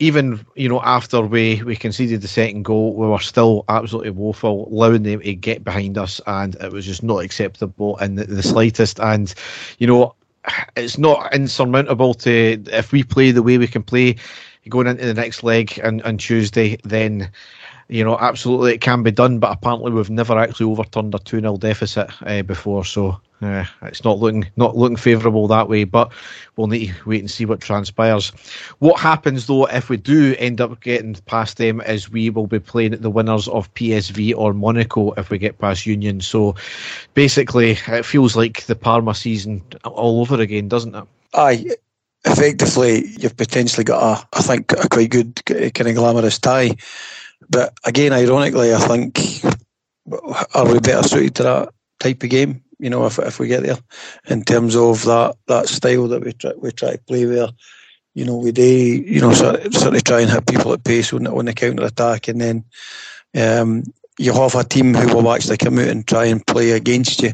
even you know after we we conceded the second goal, we were still absolutely woeful, allowing them to get behind us, and it was just not acceptable in the, the slightest. And you know, it's not insurmountable to if we play the way we can play going into the next leg and on Tuesday, then you know, absolutely it can be done, but apparently we've never actually overturned a 2 0 deficit uh, before, so uh, it's not looking not looking favourable that way. But we'll need to wait and see what transpires. What happens though if we do end up getting past them is we will be playing the winners of PSV or Monaco if we get past Union. So basically, it feels like the Parma season all over again, doesn't it? Aye, effectively, you've potentially got a, I think, a quite good kind of glamorous tie. But again, ironically, I think are we better suited to that type of game? You know, if if we get there, in terms of that that style that we try we try to play where, you know, we do you know sort of, sort of try and hit people at pace on on the counter attack, and then um, you have a team who will actually come out and try and play against you,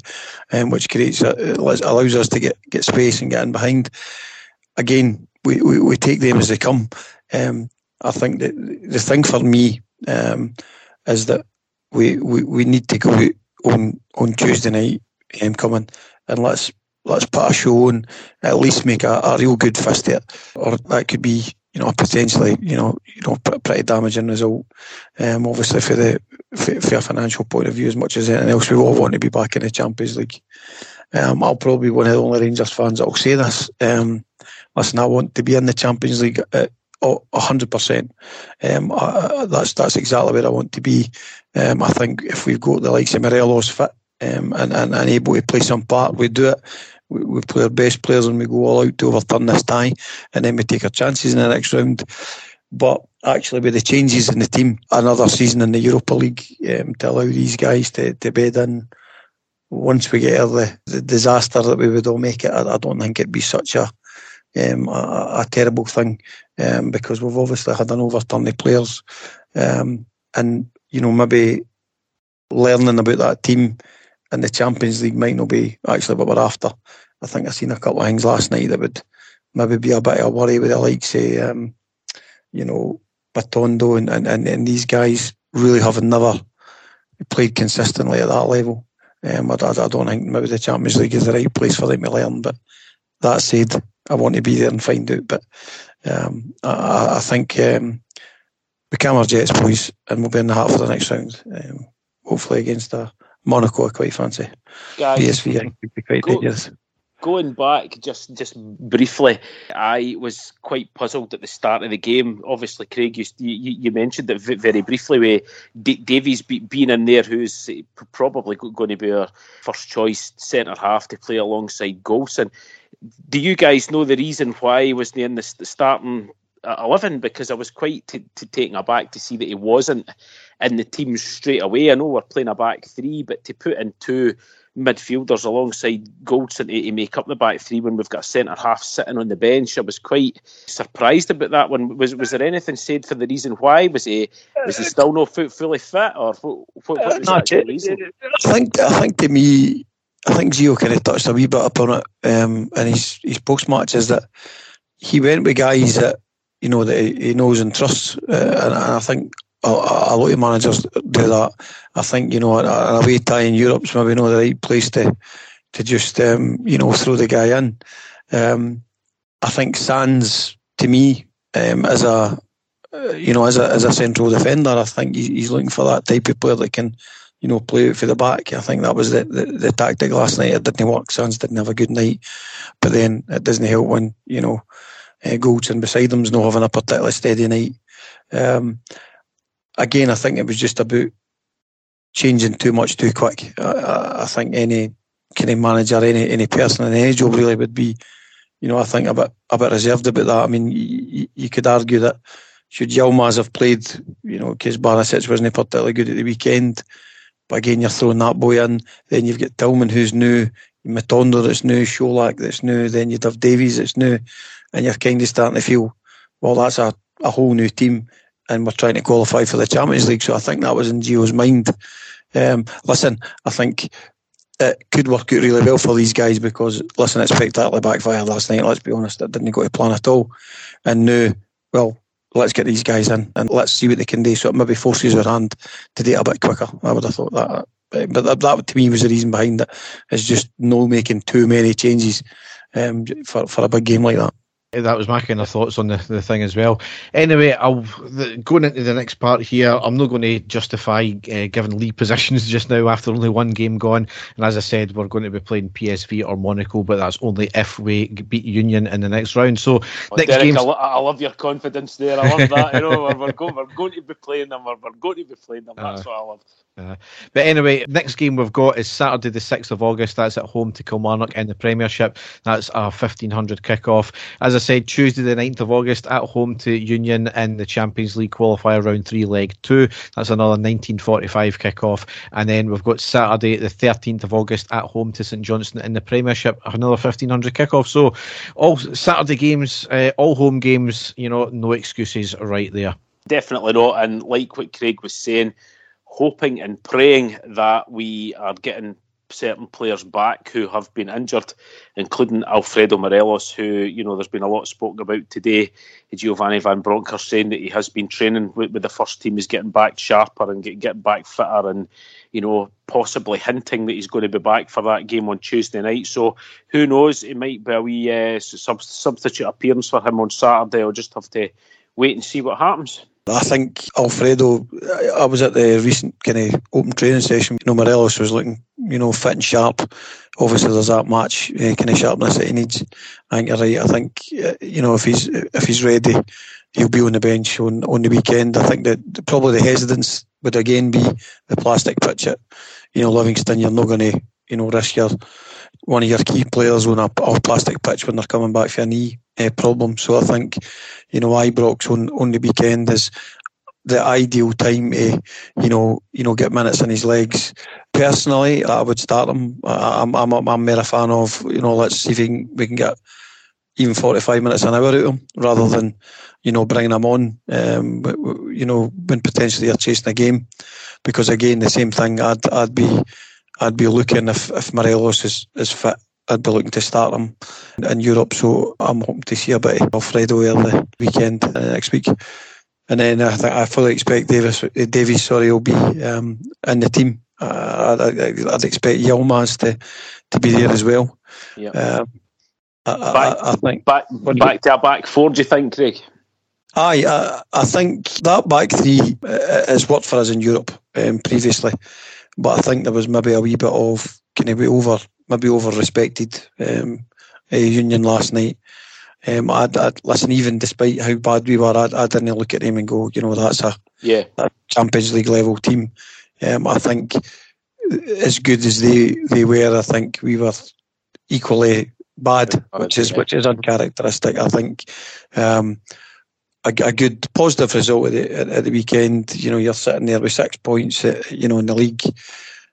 um, which creates a, allows us to get get space and get in behind. Again, we, we, we take them as they come. Um, I think that the thing for me um, is that we, we, we need to go on on Tuesday night um, coming and let's let's put a show and at least make a, a real good fist at. Or that could be, you know, potentially, you know, you know, pretty damaging result. Um, obviously for the for, for a financial point of view, as much as anything else, we all want to be back in the Champions League. Um, I'll probably be one of the only Rangers fans that will say this. Um, listen, I want to be in the Champions League at hundred percent. Um, that's that's exactly where I want to be. Um, I think if we've got the likes of Morelos fit um, and, and, and able to play some part, we do it. We, we play our best players and we go all out to overturn this tie, and then we take our chances in the next round. But actually, with the changes in the team, another season in the Europa League um, to allow these guys to, to bed in. Once we get out of the, the disaster that we would all make it, I, I don't think it'd be such a um, a, a, terrible thing um, because we've obviously had an overturn of players, um, and you know maybe learning about that team and the Champions League might not be actually what we're after. I think I seen a couple of things last night that would maybe be a bit of a worry with the likes of, um, you know, Matondo and, and, and, these guys really have never played consistently at that level. Um, I, I, don't think maybe the Champions League is the right place for them to learn. But that said, I want to be there and find out. But um, I, I, think um, become our Jets boys, and we'll be in the hat for the next round. Um, hopefully against a Monaco, I quite fancy. Guys, PSV, I think would be quite go, dangerous. Going back just just briefly, I was quite puzzled at the start of the game. Obviously, Craig, you you, you mentioned it very briefly with Davies being in there, who's probably going to be our first choice centre half to play alongside Goldson do you guys know the reason why he wasn't in the starting uh, eleven? Because I was quite t- t- taken aback to see that he wasn't in the team straight away. I know we're playing a back three, but to put in two midfielders alongside Goldson to, to make up the back three when we've got centre half sitting on the bench, I was quite surprised about that one. Was was there anything said for the reason why? Was he was he still not fully fit, or what, what, what was uh, the reason? I think I think to me I think Gio kind of touched a wee bit upon it um, in his, his post match is that he went with guys that you know that he knows and trusts, uh, and, and, I think a, a, lot of managers do that. I think you know an away tie in Europe's maybe not the right place to to just um, you know throw the guy in. Um, I think Sands to me um, as a uh, you know as a as a central defender, I think he's looking for that type of player that can you know, play out for the back. I think that was the, the, the tactic last night. It didn't work. Sands didn't have a good night. But then it doesn't help when, you know, uh, Goldson beside them's not having a particularly steady night. Um, again, I think it was just about changing too much too quick. I, I think any kind of manager, any any person in any job really would be, you know, I think a bit a bit reserved about that. I mean, you, you could argue that should Yilmaz have played, you know, because Barisic wasn't particularly good at the weekend, But again, you're throwing that boy in. Then you've got Tillman, who's new, Matondo that's new, Čolak that's new. Then you'd have Davies that's new, and you're kind of starting to feel, well, that's a, a whole new team, and we're trying to qualify for the Champions League. So I think that was in Gio's mind. Um, listen, I think it could work out really well for these guys because, listen, it spectacularly backfired last night. Let's be honest, it didn't go to plan at all. And now, well, let's get these guys in and let's see what they can do. So it maybe forces our hand to it a bit quicker. I would have thought that. But that, that to me was the reason behind it. Is just no making too many changes um, for for a big game like that that was my kind of thoughts on the, the thing as well. Anyway, I'll the, going into the next part here. I'm not going to justify uh, giving league positions just now after only one game gone. And as I said, we're going to be playing PSV or Monaco, but that's only if we beat Union in the next round. So oh, next game, I, lo- I, love your confidence there. I love that. you know, we're, we're, going, we're going to be playing them. We're, we're going to be playing them. That's uh, what I love. Uh, but anyway, next game we've got is Saturday the 6th of August. That's at home to Kilmarnock in the Premiership. That's a 1500 kick-off. As I said, Tuesday the 9th of August at home to Union in the Champions League qualifier round 3 leg 2. That's another 1945 kick-off. And then we've got Saturday the 13th of August at home to St Johnstone in the Premiership. Another 1500 kick-off. So all Saturday games, uh, all home games, you know, no excuses right there. Definitely not. And like what Craig was saying, hoping and praying that we are getting certain players back who have been injured, including Alfredo Morelos, who, you know, there's been a lot spoken about today. Giovanni Van Bronckhorst saying that he has been training with, with the first team, is getting back sharper and get, getting back fitter and, you know, possibly hinting that he's going to be back for that game on Tuesday night. So who knows? It might be a wee uh, sub- substitute appearance for him on Saturday. I'll just have to wait and see what happens. I think Alfredo. I was at the recent kind of open training session. You know, Morelos was looking, you know, fit and sharp. Obviously, there's that match uh, kind of sharpness that he needs. I think you're right. I think uh, you know if he's if he's ready, he'll be on the bench on on the weekend. I think that probably the hesitance would again be the plastic pitch at you know Livingston. You're not going to you know risk your one of your key players on a, plastic pitch when they're coming back for a knee uh, problem. So I think, you know, Ibrox on, on the weekend is the ideal time to, you know, you know, get minutes in his legs. Personally, I would start him. I'm, I'm, I'm more a fan of, you know, let's see if we can, we can get even 45 minutes an hour out of him rather than, you know, bringing him on, um, you know, when potentially you're chasing a game. Because again, the same thing, I'd, I'd be, I'd be looking if, if Morelos is, is fit I'd be looking to start him in Europe. So I'm hoping to see a bit of Alfredo early weekend uh, next week. And then I think I fully expect Davis, uh, Davies, sorry, will be um, in the team. Uh, I'd, I'd, expect Yilmaz to, to be there as well. Yeah. Um, I, back, I, I, think back, back to a back four. Do you think, Craig? Aye, I, I think that back three uh, has worked for us in Europe um, previously, but I think there was maybe a wee bit of kind of over maybe over respected um, Union last night. Um, I'd, I'd, listen, even despite how bad we were, I, I didn't look at them and go, you know, that's a yeah a Champions League level team. Um, I think as good as they, they were, I think we were equally bad, which is which is uncharacteristic. I think um, a, a, good positive result at the, at the weekend. You know, you're sitting there with six points, at, you know, in the league,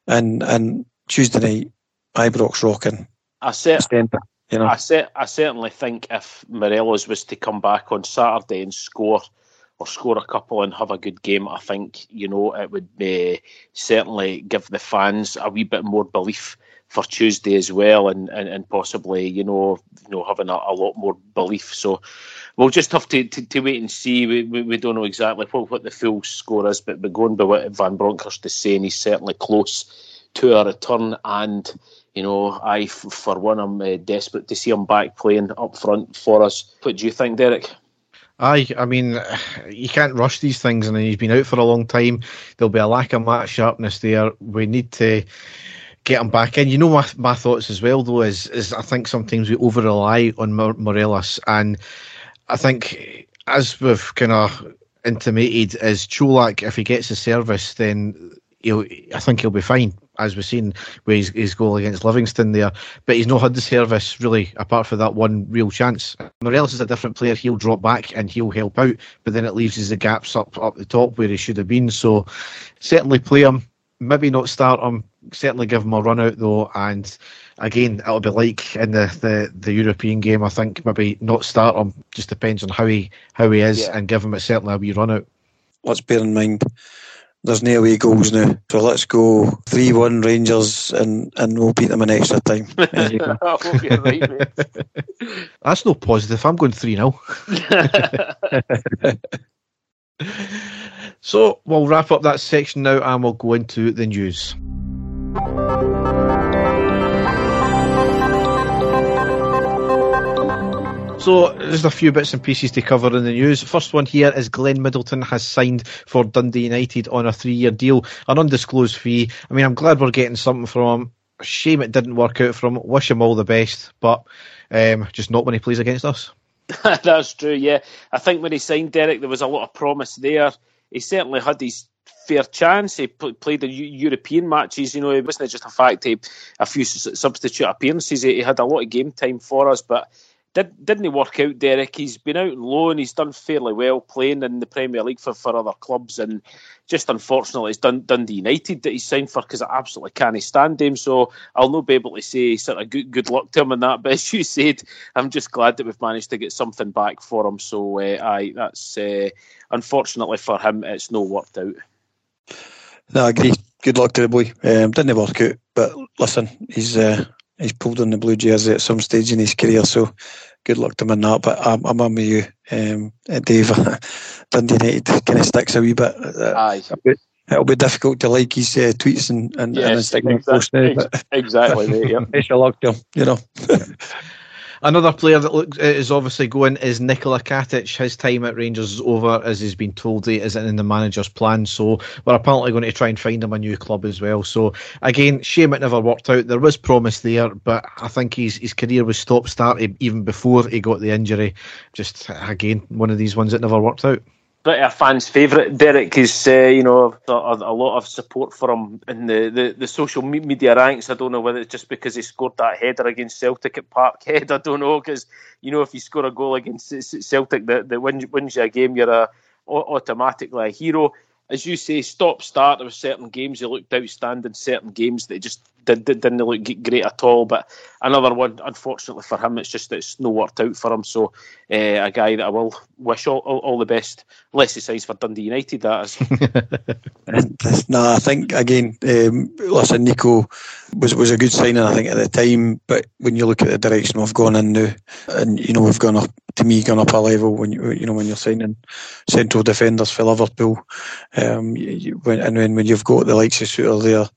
and and Tuesday night Ibrox rocking. I said, you know. I, said, I certainly think if Morelos was to come back on Saturday and score or score a couple and have a good game, I think you know it would be certainly give the fans a wee bit more belief for Tuesday as well, and, and, and possibly you know you know having a, a lot more belief. So we'll just have to, to, to wait and see. We, we, we, don't know exactly what, what the full score is, but, but going by what Van Bronckhorst is saying, he's certainly close to a return and you know, I, for one, I'm uh, desperate to see him back playing up front for us. What do you think, Derek? Aye, I mean, you can't rush these things, and he's been out for a long time. There'll be a lack of match sharpness there. We need to get him back in. You know, my, my thoughts as well, though, is, is I think sometimes we over rely on Morelos, and I think as we've kind of intimated, is Čolak, if he gets the service, then he'll, I think he'll be fine as we've seen with his, his goal against Livingston there. But he's not had the service really, apart from that one real chance. Morelos is a different player. He'll drop back and he'll help out, but then it leaves the gaps up up the top where he should have been. So certainly play him. maybe not start him. Certainly give him a run out though, and again, it'll be like in the, the, the European game. I think maybe not start him. Just depends on how he how he is, yeah. and give him a certainly a wee run out. Let's bear in mind there's no away goals now. So let's go 3 1 Rangers and, and we'll beat them in extra time. That's no positive. I'm going 3 0. so we'll wrap up that section now and we'll go into the news. So there's a few bits and pieces to cover in the news. First one here is Glenn Middleton has signed for Dundee United on a three-year deal, an undisclosed fee. I mean, I'm glad we're getting something from him. Shame it didn't work out for him. Wish him all the best, but um, just not when he plays against us. That's true. Yeah, I think when he signed Derek, there was a lot of promise there. He certainly had his fair chance. He played the European matches. You know, it wasn't just a fact he a few substitute appearances. He had a lot of game time for us, but did, didn't he work out, Derek? He's been out on loan. He's done fairly well playing in the Premier League for, for other clubs, and just unfortunately, it's Dun- Dundee United that he's signed for because I absolutely can't stand him. So I'll not be able to say sort of good, good luck to him in that. But as you said, I'm just glad that we've managed to get something back for him. So uh, aye, that's uh, unfortunately for him, it's no worked out. No, I agree. Good luck to the boy. Um, didn't work out, but listen, he's uh, he's pulled on the blue jersey at some stage in his career. So good luck to him in that. But I'm, I'm on with you, um, Dave. Dundee United kind of sticks a wee bit. Uh, Aye. It'll be difficult to like his uh, tweets and, and, yes, and Instagram posts now. Exactly, mate, yep. Best of luck to him, you know. Another player that looks uh, is obviously going is Nikola Katic. His time at Rangers is over, as he's been told he isn't in the manager's plan. So we're apparently going to try and find him a new club as well. So again, shame it never worked out. There was promise there, but I think his his career was stop started even before he got the injury. Just again, one of these ones that never worked out bit of a fan's favourite. Derek is, uh, you know, a, a, lot of support for him in the, the, the, social media ranks. I don't know whether it's just because he scored that header against Celtic at Parkhead. I don't know because you know if you score a goal against Celtic that, that wins, wins you a game, you're a, automatically a hero. As you say, stop start. Were certain games he looked outstanding. Certain games that just did, did, didn't look great at all. But another one, unfortunately for him, it's just it's no worked out for him. So uh, a guy that I will wish all, all, all the best. Less he signs for Dundee United, that is. no, I think again, um, listen, Nico was was a good signing, I think, at the time. But when you look at the direction we've gone in now, and you know we've gone up to me, gone up a level when you you know when you're signing central defenders for Liverpool, um, you, when, and when, when you've got the likes of Souttar there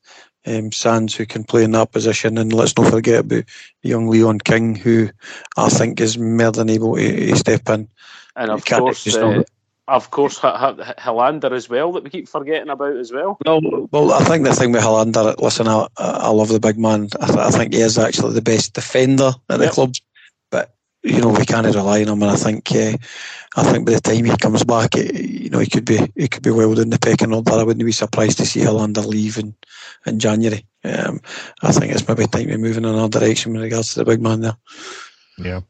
um, Sands who can play in that position. And let's not forget about young Leon King, who I think is more than able to, to step in. And of course, uh, of course, Helander as well that we keep forgetting about as well. Well, well, I think the thing with Helander, listen, I, I love the big man. I, th- I think he is actually the best defender at yep. the club. You know, we can't rely on him, and I think uh, I think by the time he comes back, it, you know, he could be he could be well down the pecking order. I wouldn't be surprised to see Helander leave in, in January. Um, I think it's maybe time to move in another direction with regards to the big man there. Yeah.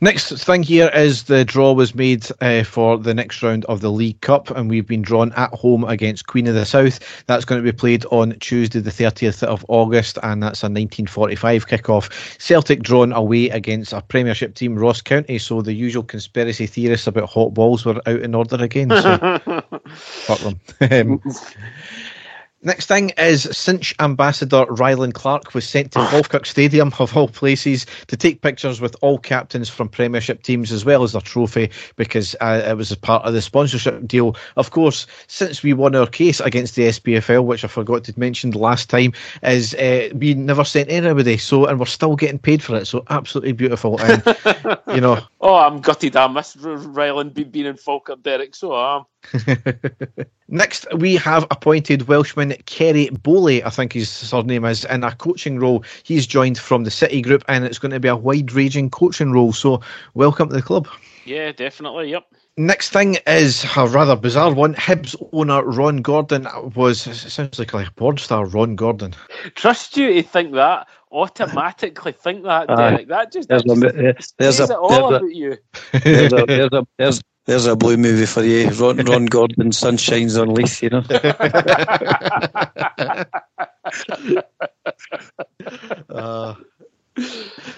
Next thing here is the draw was made uh, for the next round of the League Cup, and we've been drawn at home against Queen of the South. That's going to be played on Tuesday, the 30th of August, and that's a 1945 kickoff. Celtic drawn away against a Premiership team, Ross County. So the usual conspiracy theorists about hot balls were out in order again. So fuck them. Um, Next thing is Cinch ambassador Rylan Clark was sent to Falkirk Stadium, of all places, to take pictures with all captains from Premiership teams as well as their trophy because uh, it was a part of the sponsorship deal. Of course, since we won our case against the SPFL, which I forgot to mention last time, is uh, we never sent anybody, so and we're still getting paid for it. So absolutely beautiful, and you know. Oh, I'm gutted. I miss Rylan being in Falkirk, Derek. So I am. Next, we have appointed Welshman Kerry Bowley, I think his surname is, in a coaching role. He's joined from the City Group, and it's going to be a wide ranging coaching role. So, welcome to the club. Yeah, definitely. Yep. Next thing is a rather bizarre one. Hibs owner Ron Gordon was sounds like a porn star. Ron Gordon. Trust you to think that. Automatically think that, Derek. That just, there's, that just a, there's a, it all about a, you. There's a, there's a, there's, there's a blue movie for you. Ron, Ron Gordon, Sunshine's on Leith, you know. uh,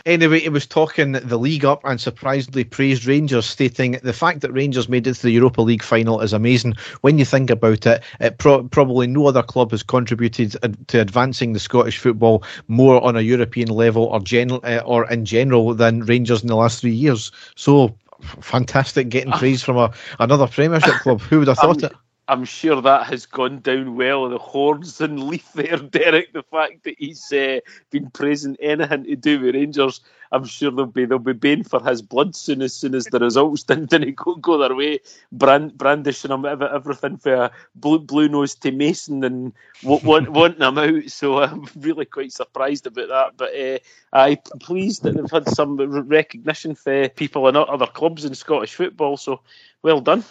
Anyway, he was talking the league up and surprisingly praised Rangers, stating the fact that Rangers made it to the Europa League final is amazing. When you think about it, it pro- probably no other club has contributed to advancing the Scottish football more on a European level or general uh, or in general than Rangers in the last three years. So fantastic getting praise from a, another Premiership club. Who would have thought um, it? I'm sure that has gone down well. The horns and Leaf there, Derek. The fact that he's uh, been praising anything to do with Rangers, I'm sure they'll be they'll be baying for his blood soon as soon as the results didn't go, go their way. Brand, brandishing him everything for a blue blue nose to Mason and want, wanting him out. So I'm really quite surprised about that. But uh, I'm pleased that they've had some recognition for people in other clubs in Scottish football. So well done.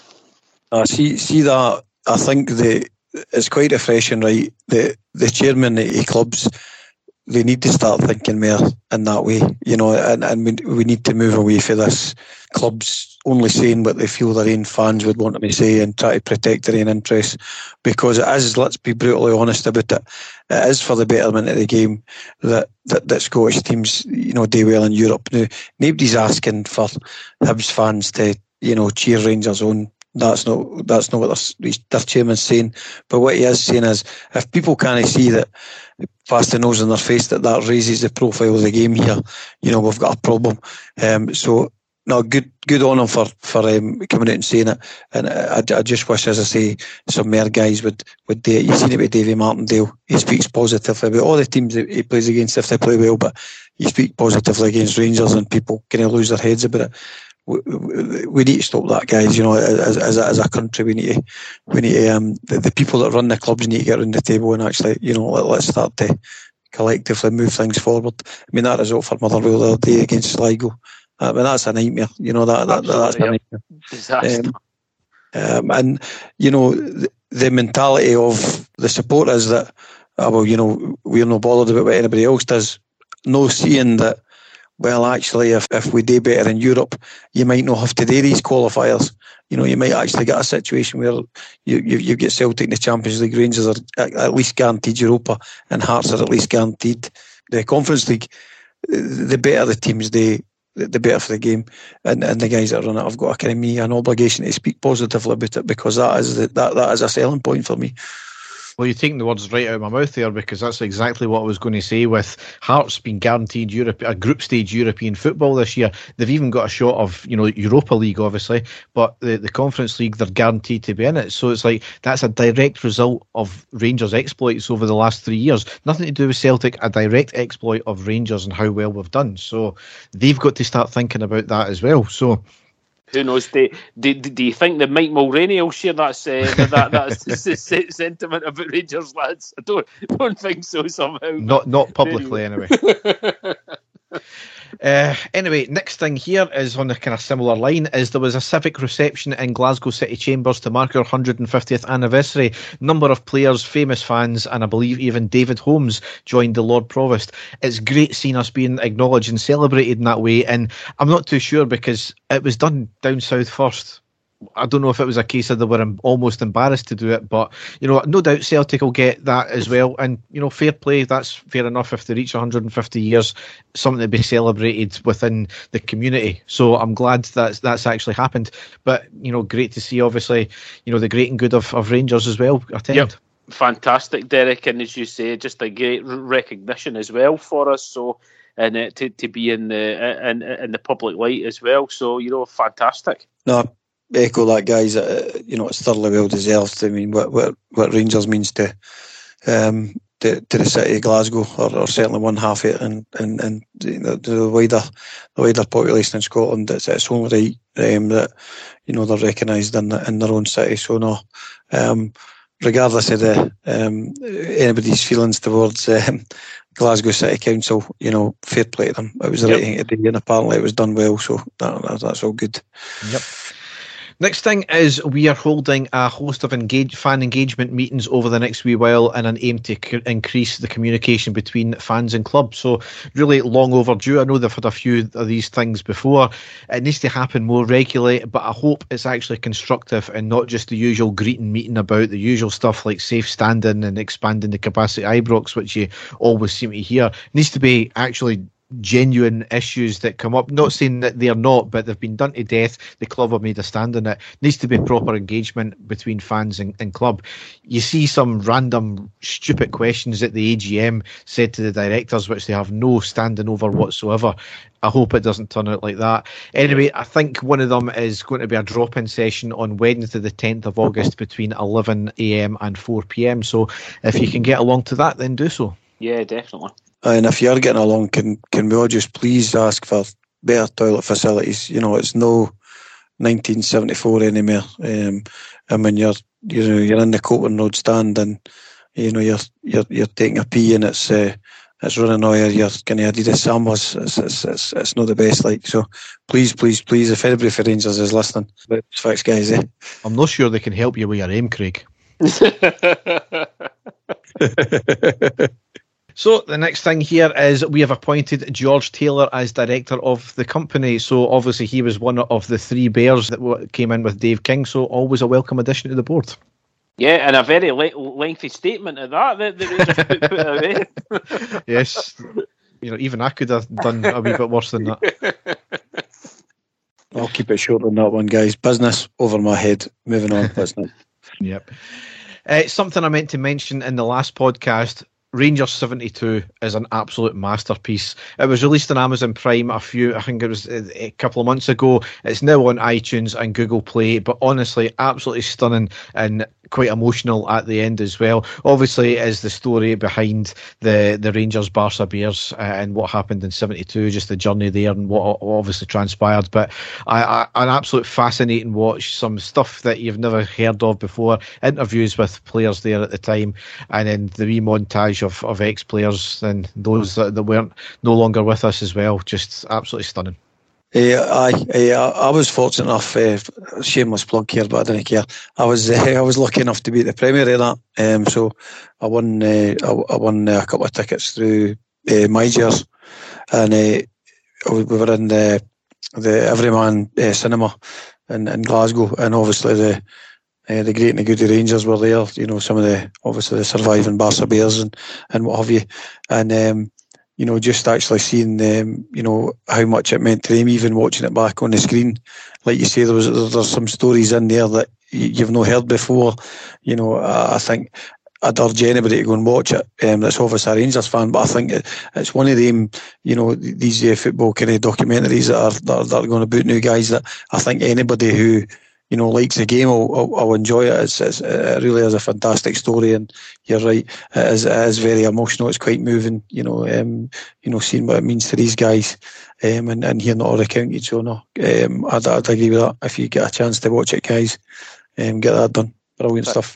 Uh, see, see that. I think the it's quite refreshing, right? The the chairman of the clubs they need to start thinking more in that way, you know, and, and we, we need to move away from this clubs only saying what they feel their own fans would want them to say and try to protect their own interests because it is, let's be brutally honest about it, it is for the betterment of the game that, that, that Scottish teams, you know, do well in Europe. Now, nobody's asking for Hibs fans to, you know, cheer Rangers on that's not that's not what their, their chairman's saying. But what he is saying is, if people can't see that fast the nose in their face, that that raises the profile of the game here, you know, we've got a problem. Um, so no, good good on him for for um, coming out and saying it. And I, I just wish, as I say, some more guys would would do it. You've seen it with Davy Martindale. He speaks positively about all the teams that he plays against if they play well, but he speaks positively against Rangers, and people kind of lose their heads about it we, we, need to stop that, guys. You know, as, as, a, as a country, we need to, we need to, um, the, the, people that run the clubs need to get around the table and actually, you know, let, let's start to collectively move things forward. I mean, that result for Motherwell the other day against Sligo, I mean, that's a nightmare. You know, that, that that's a nightmare. Disaster. Um, um, and, you know, the, the mentality of the support is that, oh, well, you know, we're not bothered about what anybody else does. No seeing that well, actually, if, if we do better in Europe, you might not have to do these qualifiers. You know, you might actually get a situation where you, you, you get Celtic in the Champions League, Rangers are at least guaranteed Europa, and Hearts are at least guaranteed the Conference League. The better the teams, they the better for the game. And, and the guys that run it, I've got a kind of me an obligation to speak positively about it because that is the, that that is a selling point for me. Well, you're taking the words right out of my mouth there because that's exactly what I was going to say. With Hearts being guaranteed Europe, a group stage European football this year, they've even got a shot of you know Europa League, obviously, but the, the Conference League they're guaranteed to be in it. So it's like that's a direct result of Rangers' exploits over the last three years. Nothing to do with Celtic, a direct exploit of Rangers and how well we've done. So they've got to start thinking about that as well. So who knows? Do, do, do you think that Mike Mulroney will share that uh, that, that sentiment about Rangers lads? I don't don't think so somehow. Not not publicly anyway. Uh, anyway, next thing here is on a kind of similar line is there was a civic reception in Glasgow City Chambers to mark our 150th anniversary. Number of players, famous fans, and I believe even David Holmes joined the Lord Provost. It's great seeing us being acknowledged and celebrated in that way, and I'm not too sure because it was done down south first. I don't know if it was a case of they were almost embarrassed to do it, but you know, no doubt Celtic will get that as well. And you know, fair play. That's fair enough if they reach 150 years, something to be celebrated within the community. So I'm glad that that's actually happened. But you know, great to see. Obviously, you know, the great and good of, of Rangers as well attend. Yep. Fantastic, Derek, and as you say, just a great recognition as well for us. So and uh, to, to be in the in, in the public light as well. So you know, fantastic. No, echo that, guys. Uh, you know, it's thoroughly well deserved. I mean, what what, what Rangers means to, um, to to the city of Glasgow, or, or certainly one half of it, and and and the, the wider the wider population in Scotland. It's it's only right um, that you know they're recognised in in their own city. So no. Um, regardless of the um, anybody's feelings towards um, Glasgow City Council, you know, fair play to them. It was the yep. right thing to do, and apparently it was done well. So that, that's all good. Yep. Next thing is we are holding a host of engage, fan engagement meetings over the next wee while in an aim to c- increase the communication between fans and clubs. So really long overdue. I know they've had a few of these things before. It needs to happen more regularly, but I hope it's actually constructive and not just the usual greeting meeting about the usual stuff like safe standing and expanding the capacity Ibrox, which you always seem to hear. It needs to be actually genuine issues that come up. Not saying that they're not, but they've been done to death. The club have made a stand on it. Needs to be proper engagement between fans and, and club. You see some random stupid questions that the AGM said to the directors, which they have no standing over whatsoever. I hope it doesn't turn out like that. Anyway, I think one of them is going to be a drop in session on Wednesday, the 10th of August, between 11am and 4pm. So if you can get along to that, then do so. Yeah, definitely. And if you're getting along, can can we all just please ask for better toilet facilities? You know, it's no 1974 anymore. Um, and when you're you know you're in the Copeland Road stand and you know you're you're you're taking a pee and it's uh, it's running oil. You're kind of Adidas Sambas. It's, it's it's it's not the best. Like so, please please please, if anybody for Rangers is listening, but facts guys, eh? I'm not sure they can help you with your aim, Craig. So the next thing here is we have appointed George Taylor as director of the company. So obviously he was one of the three bears that came in with Dave King. So always a welcome addition to the board. Yeah, and a very le- lengthy statement at that that the Rangers put, put away. yes, you know, even I could have done a wee bit worse than that. I'll keep it short on that one, guys. Business over my head. Moving on, business. Yep. Uh, something I meant to mention in the last podcast Rangers 72 is an absolute masterpiece. It was released on Amazon Prime a few, I think it was a couple of months ago. It's now on iTunes and Google Play, but honestly, absolutely stunning and quite emotional at the end as well. Obviously, is the story behind the, the Rangers Barca Bears uh, and what happened in 72, just the journey there and what obviously transpired. But I, I, an absolute fascinating watch, some stuff that you've never heard of before, interviews with players there at the time, and then the remontage of, of ex players and those that, that weren't no longer with us as well. Just absolutely stunning. Uh, I, uh, I was fortunate enough. Uh, shameless plug here, but I didn't care. I was uh, I was lucky enough to be at the premiere of that. Um, so I won uh, I, I, won a couple of tickets through uh, MyJers, and we were in the the Everyman cinema in, in Glasgow, and obviously the uh, the great and the good Rangers were there. You know, some of the obviously the surviving Barca Bears and and what have you, and um, you know, just actually seeing them, you know, how much it meant to them, even watching it back on the screen. Like you say, there was there's some stories in there that you've not heard before. You know, I think I'd urge anybody to go and watch it. Um, that's obviously a Rangers fan, but I think it, it's one of them, you know, these uh, football kind of documentaries that are, that are, that are going to boot new guys that I think anybody who you know, likes the game, I'll, I'll, I'll enjoy it. It's, it's, it really is a fantastic story, and you're right, it is, it is very emotional. It's quite moving, you know, um, you know, seeing what it means to these guys, um, and, and hearing it all recounted. So no, um, I'd, I'd agree with that. If you get a chance to watch it, guys, um, get that done. Brilliant stuff.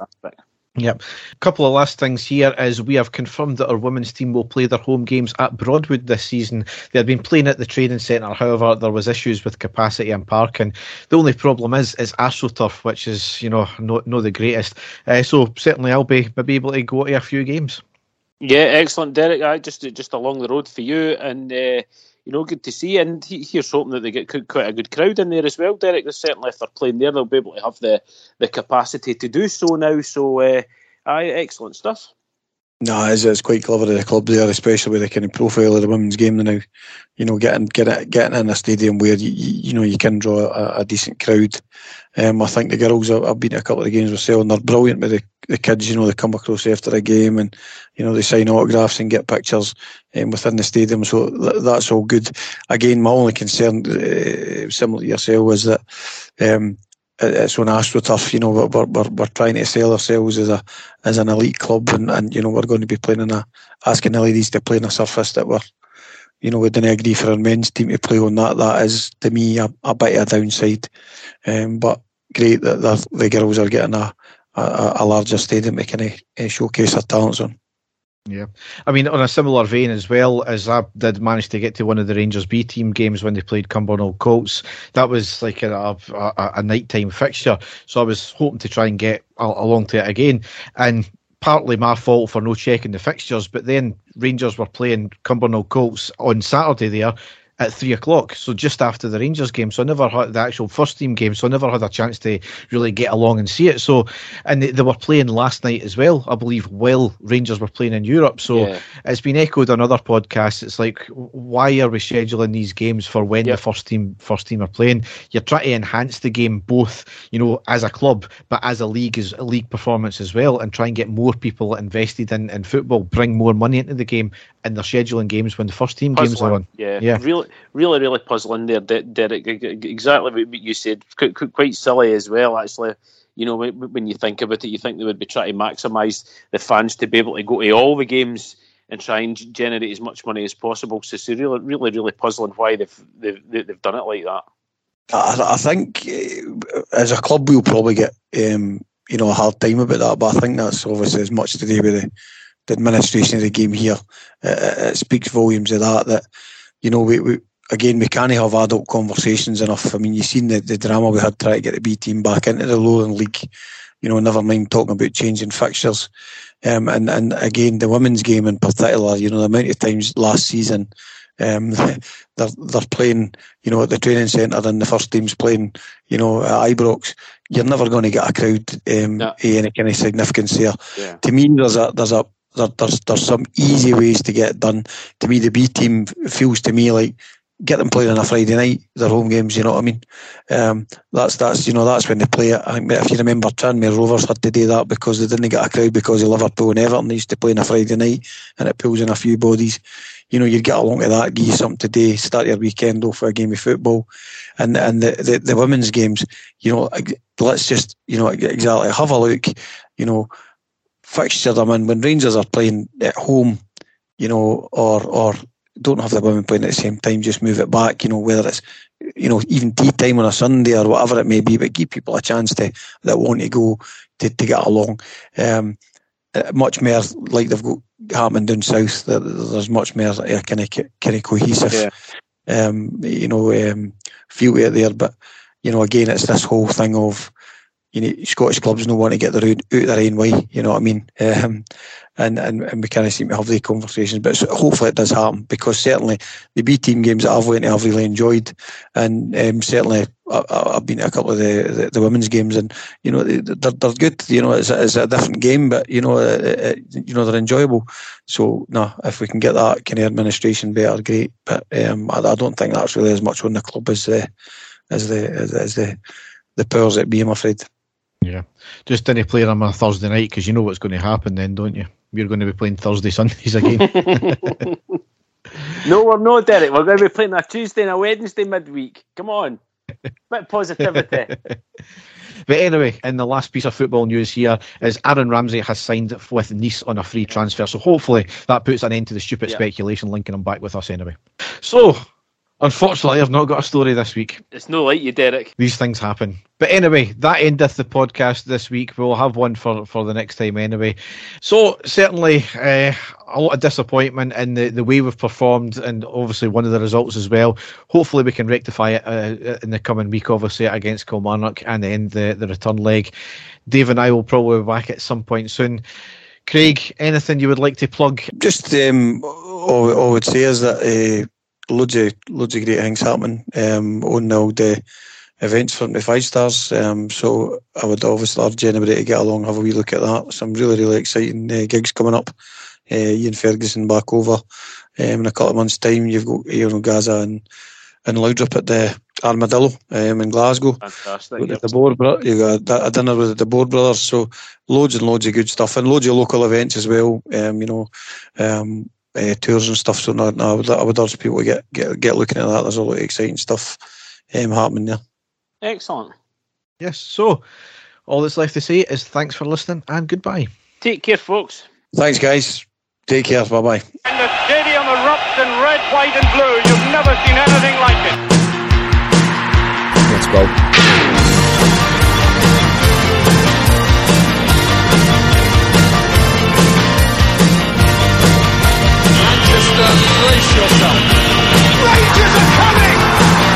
Yep. A couple of last things here is we have confirmed that our women's team will play their home games at Broadwood this season. They had been playing at the training centre, however, there was issues with capacity and parking. The only problem is is AstroTurf, which is you know not not the greatest. Uh, so certainly I'll be maybe able to go to a few games. Yeah, excellent, Derek. I just just along the road for you and. Uh, you know, good to see. And here's hoping that they get quite a good crowd in there as well, Derek. Certainly if they're playing there, they'll be able to have the, the capacity to do so now. So, uh, aye, excellent stuff. No, it's, it's quite clever of the club there, especially with the kind of profile of the women's game now. You know, getting getting getting in a stadium where you you know you can draw a, a decent crowd. Um, I think the girls I've been to a couple of the games myself, and they're brilliant with the, the kids. You know, they come across after a game and you know they sign autographs and get pictures um, within the stadium. So that's all good. Again, my only concern, uh, similar to yourself, is that. Um, it's on AstroTurf. You know, we're, we're, we're trying to sell ourselves as a as an elite club, and, and you know we're going to be playing in a asking the ladies to play on a surface that we're, you know, we didn't agree for our men's team to play on that. That is to me a, a bit of a downside. Um, but great that the the girls are getting a, a, a larger stadium to kind of uh, showcase their talents on. Yeah, I mean, on a similar vein as well, as I did manage to get to one of the Rangers B team games when they played Cumbernauld Colts. That was like a, a, a nighttime fixture, so I was hoping to try and get along to it again. And partly my fault for no checking the fixtures, but then Rangers were playing Cumbernauld Colts on Saturday there, at three o'clock, so just after the Rangers game. So I never had the actual first team game, so I never had a chance to really get along and see it. So, and they, they were playing last night as well, I believe, while Rangers were playing in Europe. So yeah. it's been echoed on other podcasts. It's like, why are we scheduling these games for when the first team first team are playing? You're trying to enhance the game both, you know, as a club, but as a league, as a league performance as well, and try and get more people invested in, in football, bring more money into the game, and they're scheduling games when the first team puzzling, games are on. Yeah, yeah, really, really, really puzzling there, Derek. Exactly what you said. Quite silly as well, actually. You know, when you think about it, you think they would be trying to maximise the fans to be able to go to all the games and try and generate as much money as possible. So it's really, really, really puzzling why they've they've, they've done it like that. I, I think uh, as a club we'll probably get um, you know a hard time about that, but I think that's obviously as much to do with the the administration of the game here. It, it speaks volumes of that. That you know, we, we again we can't have adult conversations enough. I mean, you've seen the, the drama we had trying to get the B team back into the Lowland League. You know, never mind talking about changing fixtures. Um, and and again, the women's game in particular. You know, the amount of times last season. Um, they're they're playing, you know, at the training centre, and the first team's playing, you know, at Ibrox. You're never going to get a crowd um, no. any kind of significance there. Yeah. To me, there's a there's a there, there's there's some easy ways to get it done. To me, the B team feels to me like get them playing on a Friday night, their home games. You know what I mean? Um, that's that's you know that's when they play it. I if you remember, Tranmere Rovers had to do that because they didn't get a crowd because of Liverpool and Everton. They used to play on a Friday night, and it pulls in a few bodies. You know, you'd get along to that, give you something to do, start your weekend off for a game of football, and and the, the, the women's games. You know, let's just you know exactly have a look. You know, fixture them in when Rangers are playing at home, you know, or or don't have the women playing at the same time, just move it back, you know, whether it's you know, even tea time on a Sunday or whatever it may be, but give people a chance to that want to go to, to get along. Um, uh, much more like they've got happening down south. There's much more kind of kind of cohesive, yeah. um, you know, um, feel to it there. But you know, again, it's this whole thing of you know, Scottish clubs don't want to get their out, out their own way. You know what I mean? Um, and, and and we kind of seem to have the conversations, but hopefully it does happen because certainly the B team games that I've went to, I've really enjoyed, and um, certainly I, have been to a couple of the, the, the, women's games, and you know they're, they're good. You know, it's a, it's a different game, but you know, it, it, you know they're enjoyable. So no, if we can get that kind of administration better, great. But um, I, I, don't think that's really as much on the club as the as the as, as the the powers that be. I'm afraid. Yeah, just didn't play them on a Thursday night because you know what's going to happen then, don't you? We're going to be playing Thursday, Sundays again. no, we're not, Derek. We're going to be playing a Tuesday and a Wednesday midweek. Come on, bit positivity. But anyway, in the last piece of football news here is Aaron Ramsey has signed with Nice on a free transfer. So hopefully that puts an end to the stupid yeah. speculation linking him back with us anyway. So Unfortunately, I've not got a story this week. It's no like you, Derek. These things happen. But anyway, that endeth the podcast this week. We'll have one for, for the next time anyway. So, certainly, uh, a lot of disappointment in the, the way we've performed, and obviously one of the results as well. Hopefully, we can rectify it uh, in the coming week, obviously, against Kilmarnock and then the, the return leg. Dave and I will probably be back at some point soon. Craig, anything you would like to plug? Just um, all, all I would say is that. Uh, loads of loads of great things happening um, on all the events from the five stars. Um, so I would obviously urge anybody to get along, have a wee look at that. Some really really exciting uh, gigs coming up. Uh, Ian Ferguson back over um, in a couple of months' time. You've got Aaron Gazza and and Laudrup at the Armadillo um, in Glasgow. Fantastic. With de Boer, you got a dinner with de Boer brothers. So loads and loads of good stuff and loads of local events as well. Um, you know, um, uh, tours and stuff. So no, no, I would, I would urge people to get, get get looking at that. There's a lot of exciting stuff um, happening there. Excellent. Yes. So all that's left to say is thanks for listening and goodbye. Take care, folks. Thanks, guys. Take care. Bye bye. And the stadium erupts in red, white, and blue. You've never seen anything like it. Let's go. Master, brace yourself. Rangers are coming!